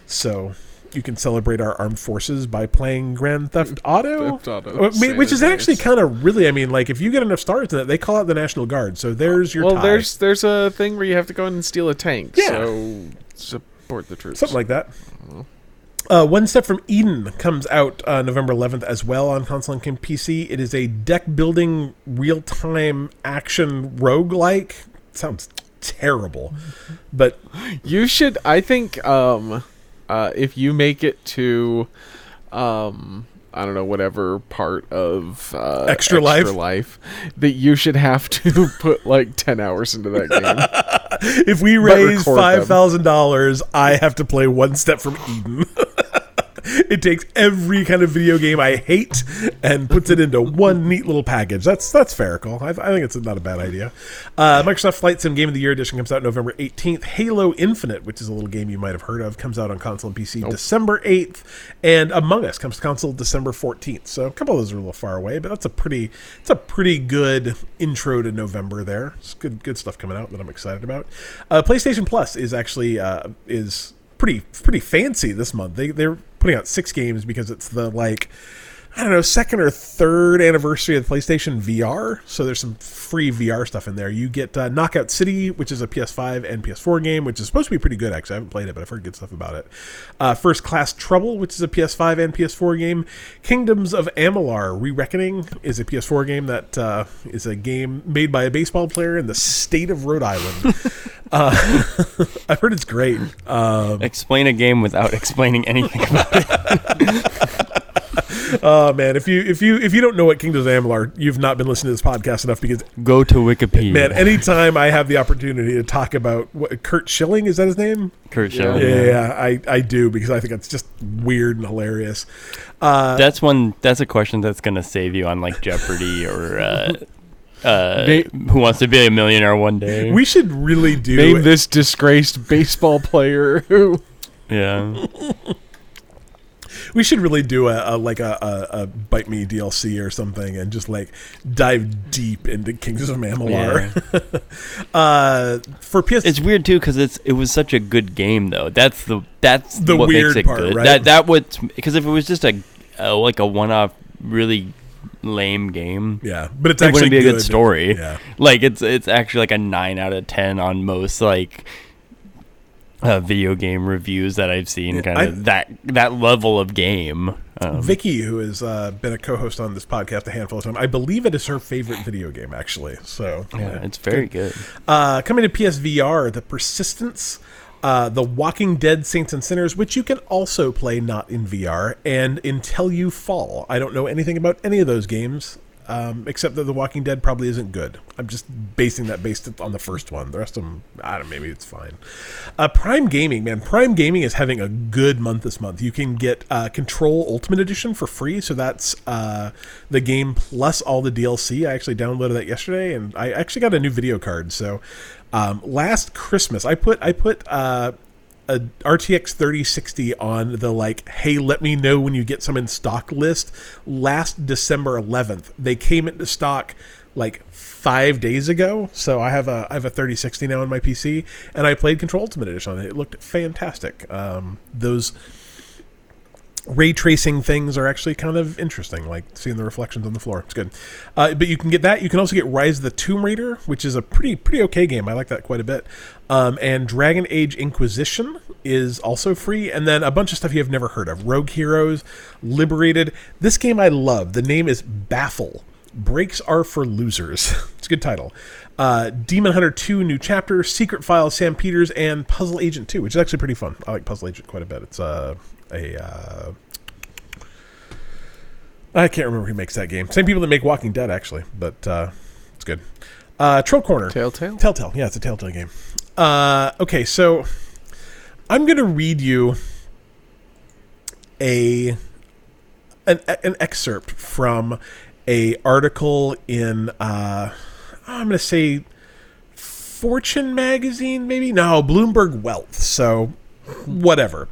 So you can celebrate our armed forces by playing Grand Theft Auto. Theft Auto mean, which is actually kind of really, I mean, like if you get enough stars in that, they call out the National Guard. So there's your well, tie. there's there's a thing where you have to go in and steal a tank. Yeah. So support the troops. Something like that. Uh, One Step from Eden comes out uh, November 11th as well on console and PC. It is a deck building real time action roguelike. Sounds terrible. But You should. I think. Um, uh, if you make it to, um, I don't know, whatever part of uh, Extra Life? life, that you should have to put like ten hours into that game. if we raise $5,000, I have to play One Step from Eden. it takes every kind of video game I hate and puts it into one neat little package. That's that's fair, Cole. I, I think it's not a bad idea. Uh, Microsoft Flight Sim Game of the Year edition comes out November 18th. Halo Infinite, which is a little game you might have heard of, comes out on console and PC December 8th. And Among Us comes to console December 14th. So a couple of those are a little far away, but that's a pretty it's a pretty good intro to November there. It's good good stuff coming out that I'm excited about. Uh, PlayStation Plus is actually uh, is pretty pretty fancy this month. They they're putting out six games because it's the like I don't know second or third anniversary of the PlayStation VR. So there's some free VR stuff in there. You get uh, Knockout City, which is a PS5 and PS4 game, which is supposed to be pretty good. Actually, I haven't played it, but I've heard good stuff about it. Uh, First Class Trouble, which is a PS5 and PS4 game. Kingdoms of Amalur: Re-Reckoning is a PS4 game that uh, is a game made by a baseball player in the state of Rhode Island. uh, I've heard it's great. Um, Explain a game without explaining anything about it. Oh man, if you if you if you don't know what Kingdoms of Amalur, you've not been listening to this podcast enough because Go to Wikipedia. man, anytime I have the opportunity to talk about what, Curt Schilling is that his name? Curt Yeah. Schilling. Yeah, yeah, I I do because I think it's just weird and hilarious. Uh, That's one. That's a question that's gonna save you on like Jeopardy or uh, uh, Name- Who Wants to Be a Millionaire One Day. we should really do Name this disgraced baseball player who. yeah. we should really do a, a like a, a, a bite me DLC or something and just like dive deep into Kings of Amalur. uh, for PS, It's weird too because it's it was such a good game though. That's the that's The what weird makes it part, good. right? That that would because if it was just a, a like a one off really lame game, yeah, but it's it actually wouldn't be a good, good story. Yeah. Like it's it's actually like a nine out of ten on most like uh, video game reviews that I've seen. Kind of that that level of game. Um, Vicky, who has uh, been a co-host on this podcast a handful of times, I believe it is her favorite video game, actually. So yeah, it's very good. Uh, coming to PSVR, The Persistence, uh, The Walking Dead Saints and Sinners, which you can also play not in VR, and Until You Fall. I don't know anything about any of those games, um, except that The Walking Dead probably isn't good. I'm just basing that based on the first one. The rest of them, I don't know, maybe it's fine. Uh, Prime Gaming, man. Prime Gaming is having a good month this month. You can get uh, Control Ultimate Edition for free, so that's uh, the game plus all the DLC. I actually downloaded that yesterday, and I actually got a new video card. So um, last Christmas, I put I put uh, a RTX 3060 on the like, hey, let me know when you get some in stock list. Last December 11th, they came into stock like five days ago. So I have a I have a 3060 now on my PC, and I played Control Ultimate Edition on it. It looked fantastic. Um, those ray tracing things are actually kind of interesting, like seeing the reflections on the floor. It's good. Uh, but you can get that. You can also get Rise of the Tomb Raider, which is a pretty pretty okay game. I like that quite a bit. Um, and Dragon Age Inquisition is also free, and then a bunch of stuff you have never heard of: Rogue Heroes, Liberated. This game I love. The name is Baffle. Brakes are for losers. it's a good title. Uh, Demon Hunter 2 New Chapter, Secret Files Sam Peters, and Puzzle Agent 2, which is actually pretty fun. I like Puzzle Agent quite a bit. It's uh, a. Uh, I can't remember who makes that game. Same people that make Walking Dead, actually, but uh, it's good. Uh, Troll Corner. Telltale. Telltale. Yeah, it's a Telltale game. Uh, okay, so I'm going to read you a an, an excerpt from a article in uh, I'm going to say Fortune magazine, maybe no Bloomberg Wealth. So whatever.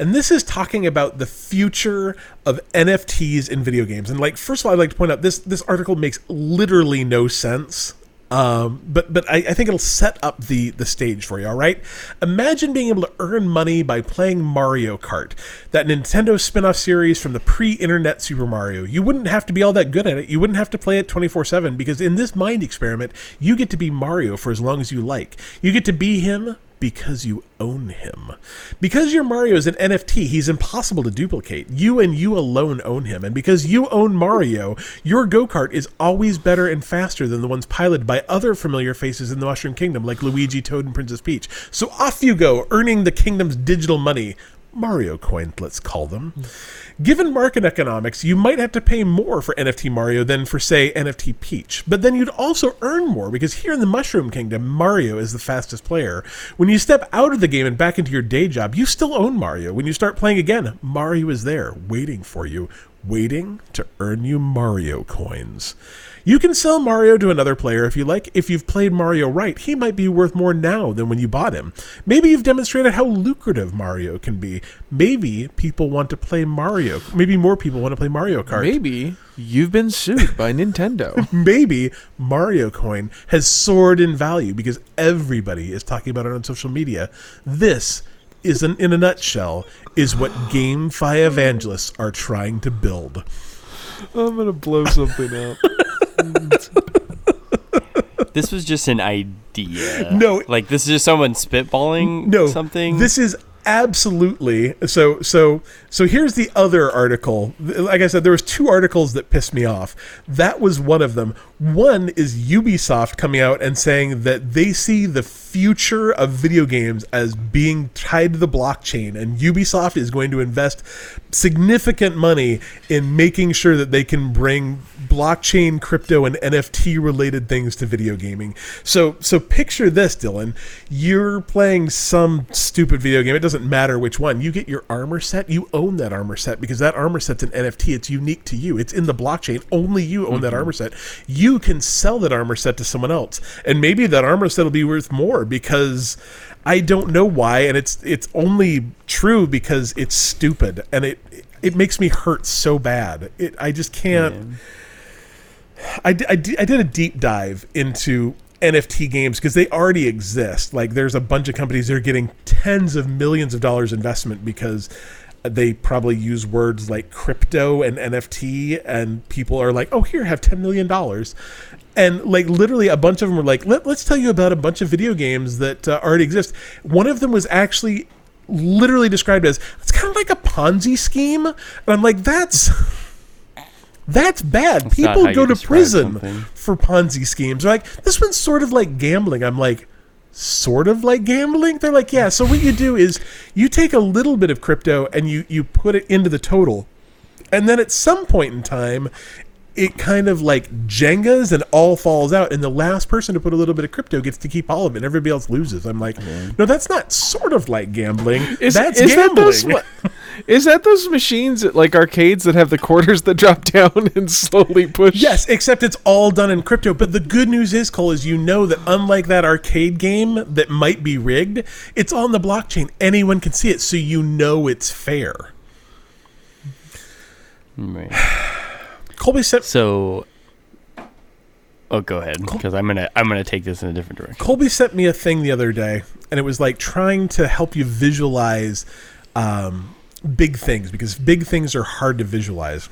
And this is talking about the future of NFTs in video games. And like, first of all, I'd like to point out this this article makes literally no sense. Um, but but I, I think it'll set up the the stage for you. All right, imagine being able to earn money by playing Mario Kart, that Nintendo spin-off series from the pre-internet Super Mario. You wouldn't have to be all that good at it. You wouldn't have to play it twenty four seven because in this mind experiment, you get to be Mario for as long as you like. You get to be him because you own him. Because your Mario is an NFT, he's impossible to duplicate. You and you alone own him. And because you own Mario, your go kart is always better and faster than the ones piloted by other familiar faces in the Mushroom Kingdom, like Luigi, Toad, and Princess Peach. So off you go, earning the kingdom's digital money. Mario coins, let's call them. Given market economics, you might have to pay more for NFT Mario than for, say, NFT Peach. But then you'd also earn more because here in the Mushroom Kingdom, Mario is the fastest player. When you step out of the game and back into your day job, you still own Mario. When you start playing again, Mario is there, waiting for you, waiting to earn you Mario coins. You can sell Mario to another player if you like. If you've played Mario right, he might be worth more now than when you bought him. Maybe you've demonstrated how lucrative Mario can be. Maybe people want to play Mario. Maybe more people want to play Mario Kart. Maybe you've been sued by Nintendo. Maybe Mario Coin has soared in value because everybody is talking about it on social media. This is an, in a nutshell is what GameFi evangelists are trying to build. I'm gonna blow something up. This was just an idea. No. like this is just someone spitballing no something. This is absolutely so. So so here's the other article. Like I said, there was two articles that pissed me off. That was one of them. One is Ubisoft coming out and saying that they see the future of video games as being tied to the blockchain, and Ubisoft is going to invest significant money in making sure that they can bring blockchain, crypto, and NFT related things to video gaming. So, so picture this, Dylan. You're playing some stupid video game. It doesn't matter which one. You get your armor set. You own that armor set because that armor set's an NFT. It's unique to you. It's in the blockchain. Only you own that mm-hmm. armor set. You can sell that armor set to someone else, and maybe that armor set will be worth more because I don't know why, and it's it's only true because it's stupid, and it it makes me hurt so bad. It I just can't. I, I, I did a deep dive into NFT games because they already exist. Like, there's a bunch of companies that are getting tens of millions of dollars investment because they probably use words like crypto and NFT, and people are like, "Oh, here, have ten million dollars," and like literally a bunch of them were like, Let, "Let's tell you about a bunch of video games that uh, already exist." One of them was actually literally described as it's kind of like a Ponzi scheme, and I'm like, "That's." That's bad. That's People go to prison something. for Ponzi schemes. They're like, this one's sort of like gambling. I'm like, sort of like gambling? They're like, yeah. So what you do is you take a little bit of crypto and you you put it into the total. And then at some point in time, it kind of like Jengas and all falls out, and the last person to put a little bit of crypto gets to keep all of it, and everybody else loses. I'm like, no, that's not sort of like gambling. Is, that's is that gambling. those? wa- Is that those machines at, like arcades that have the quarters that drop down and slowly push? Yes, except it's all done in crypto. But the good news is, Cole, is you know that unlike that arcade game that might be rigged, it's on the blockchain. Anyone can see it, so you know it's fair. Right. Colby sent So, oh, go ahead because I'm gonna I'm gonna take this in a different direction. Colby sent me a thing the other day, and it was like trying to help you visualize um, big things because big things are hard to visualize.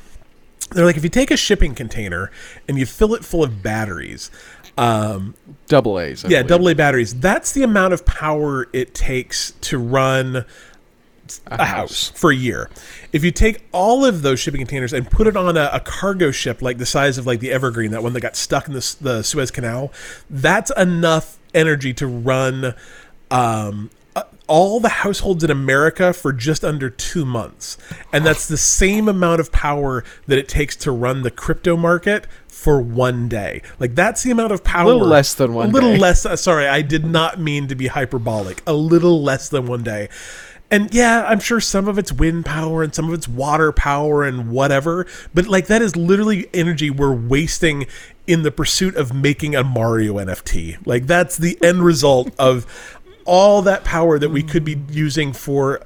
They're like if you take a shipping container and you fill it full of batteries, um, double A's. I yeah, believe. double A batteries. That's the amount of power it takes to run a house for a year. If you take all of those shipping containers and put it on a, a cargo ship like the size of like the Evergreen, that one that got stuck in the, the Suez Canal, that's enough energy to run um, all the households in America for just under two months, and that's the same amount of power that it takes to run the crypto market for one day. Like that's the amount of power. A little less than one A little day. less. uh, Sorry, I did not mean to be hyperbolic. A little less than one day. And yeah, I'm sure some of it's wind power and some of it's water power and whatever, but like that is literally energy we're wasting in the pursuit of making a Mario NFT. Like that's the end result of all that power that we could be using for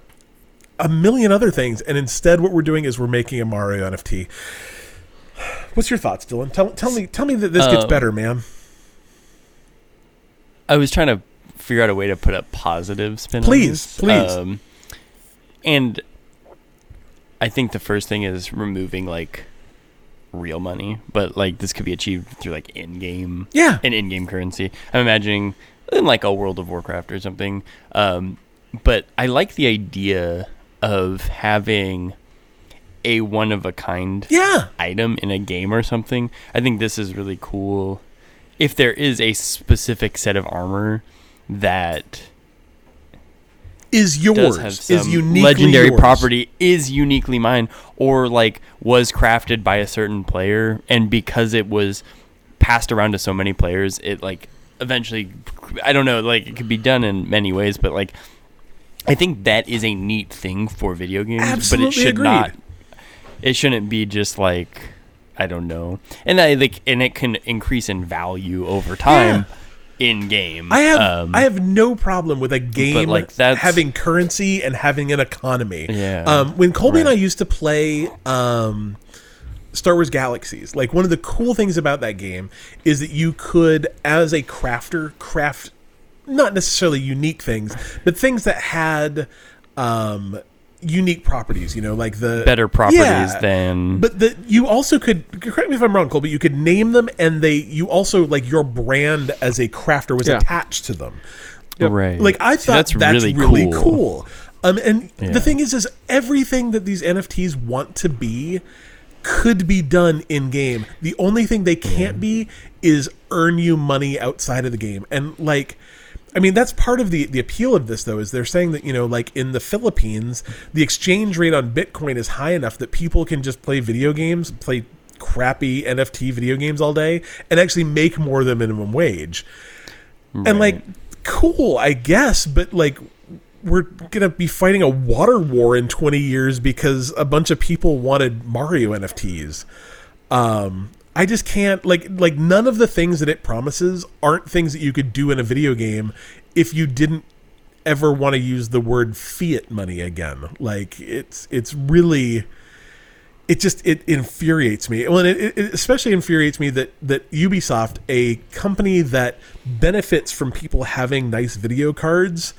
a million other things, and instead what we're doing is we're making a Mario NFT. What's your thoughts, Dylan? Tell, tell me tell me that this gets Um, better, man. I was trying to figure out a way to put a positive spin. Please, please. Um, and I think the first thing is removing like real money, but like this could be achieved through like in-game, Yeah. an in-game currency. I'm imagining in like a World of Warcraft or something. Um, but I like the idea of having a one of a kind Yeah. item in a game or something. I think this is really cool. If there is a specific set of armor that Is yours is uniquely legendary yours. property is uniquely mine or like was crafted by a certain player and because it was passed around to so many players it like eventually I don't know like it could be done in many ways but like I think that is a neat thing for video games but it should agreed. not it shouldn't be just like I don't know and I like and it can increase in value over time in game I have um, I have no problem with a game like, that's- having currency and having an economy. Yeah. Um, when Colby and I used to play um, Star Wars Galaxies, like one of the cool things about that game is that you could, as a crafter, craft not necessarily unique things, but things that had um, unique properties. You know, like the better properties Yeah. than But the, you also could correct me if I'm wrong, Cole. But you could name them, and they you also like your brand as a crafter was Yeah. attached to them. right Like I See, thought that's, really, cool. Um, and Yeah. the thing is, is everything that these NFTs want to be could be done in game. The only thing they can't be is earn you money outside of the game. And like, I mean, that's part of the the appeal of this, though, is they're saying that you know, like in the Philippines, the exchange rate on Bitcoin is high enough that people can just play video games, play crappy NFT video games all day, and actually make more than minimum wage. And like cool i guess but like we're gonna be fighting a water war in 20 years because a bunch of people wanted mario nfts um i just can't like like none of the things that it promises aren't things that you could do in a video game if you didn't ever want to use the word fiat money again like it's it's really it just it infuriates me. Well, it, it especially infuriates me that that Ubisoft, a company that benefits from people having nice video cards,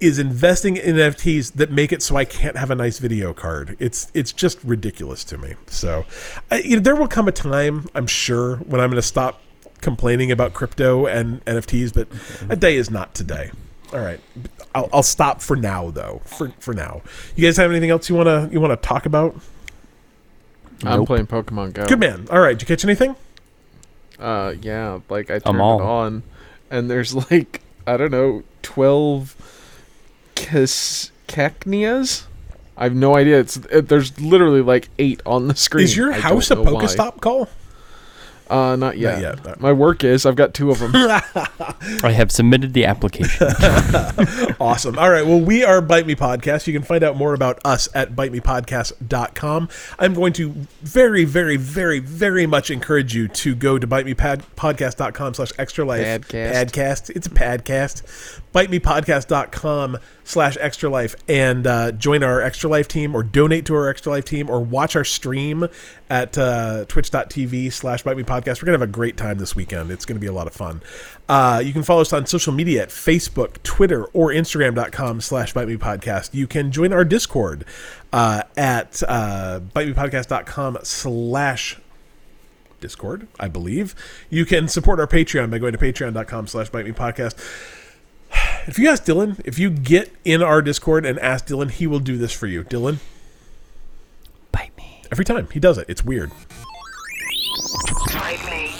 is investing in NFTs that make it so I can't have a nice video card. It's it's just ridiculous to me. So, I, you know, there will come a time, I'm sure, when I'm going to stop complaining about crypto and NFTs, but a day is not today. All right, I'll, I'll stop for now, though. For for now, you guys have anything else you wanna you wanna talk about? I'm Nope. playing Pokemon Go. Good man. All right, did you catch anything? Uh, yeah, like I I'm turned all. it on, and there's like I don't know, twelve Cas- Cacneas. I have no idea. It's it, there's literally like eight on the screen. Is your I house a don't why. Pokestop call? Uh, not yet. yet. My work is. I've got two of them. I have submitted the application. Awesome. All right. Well, we are Bite Me Podcast. You can find out more about us at bitemepodcast.com. I'm going to very, very, very, very much encourage you to go to bitemepodcast.com slash extra life. Padcast. Padcast. It's a padcast. Bitemepodcast.com slash extra life and uh, join our extra life team or donate to our extra life team or watch our stream at uh, twitch.tv slash bite me podcast. We're going to have a great time this weekend. It's going to be a lot of fun. Uh, you can follow us on social media at Facebook, Twitter, or Instagram.com slash bite me podcast. You can join our Discord uh, at uh, bitemepodcast.com slash Discord, I believe. You can support our Patreon by going to patreon.com slash bite me podcast. If you ask Dylan, if you get in our Discord and ask Dylan, he will do this for you. Dylan, Bite me. every time he does it. It's weird. Bite me.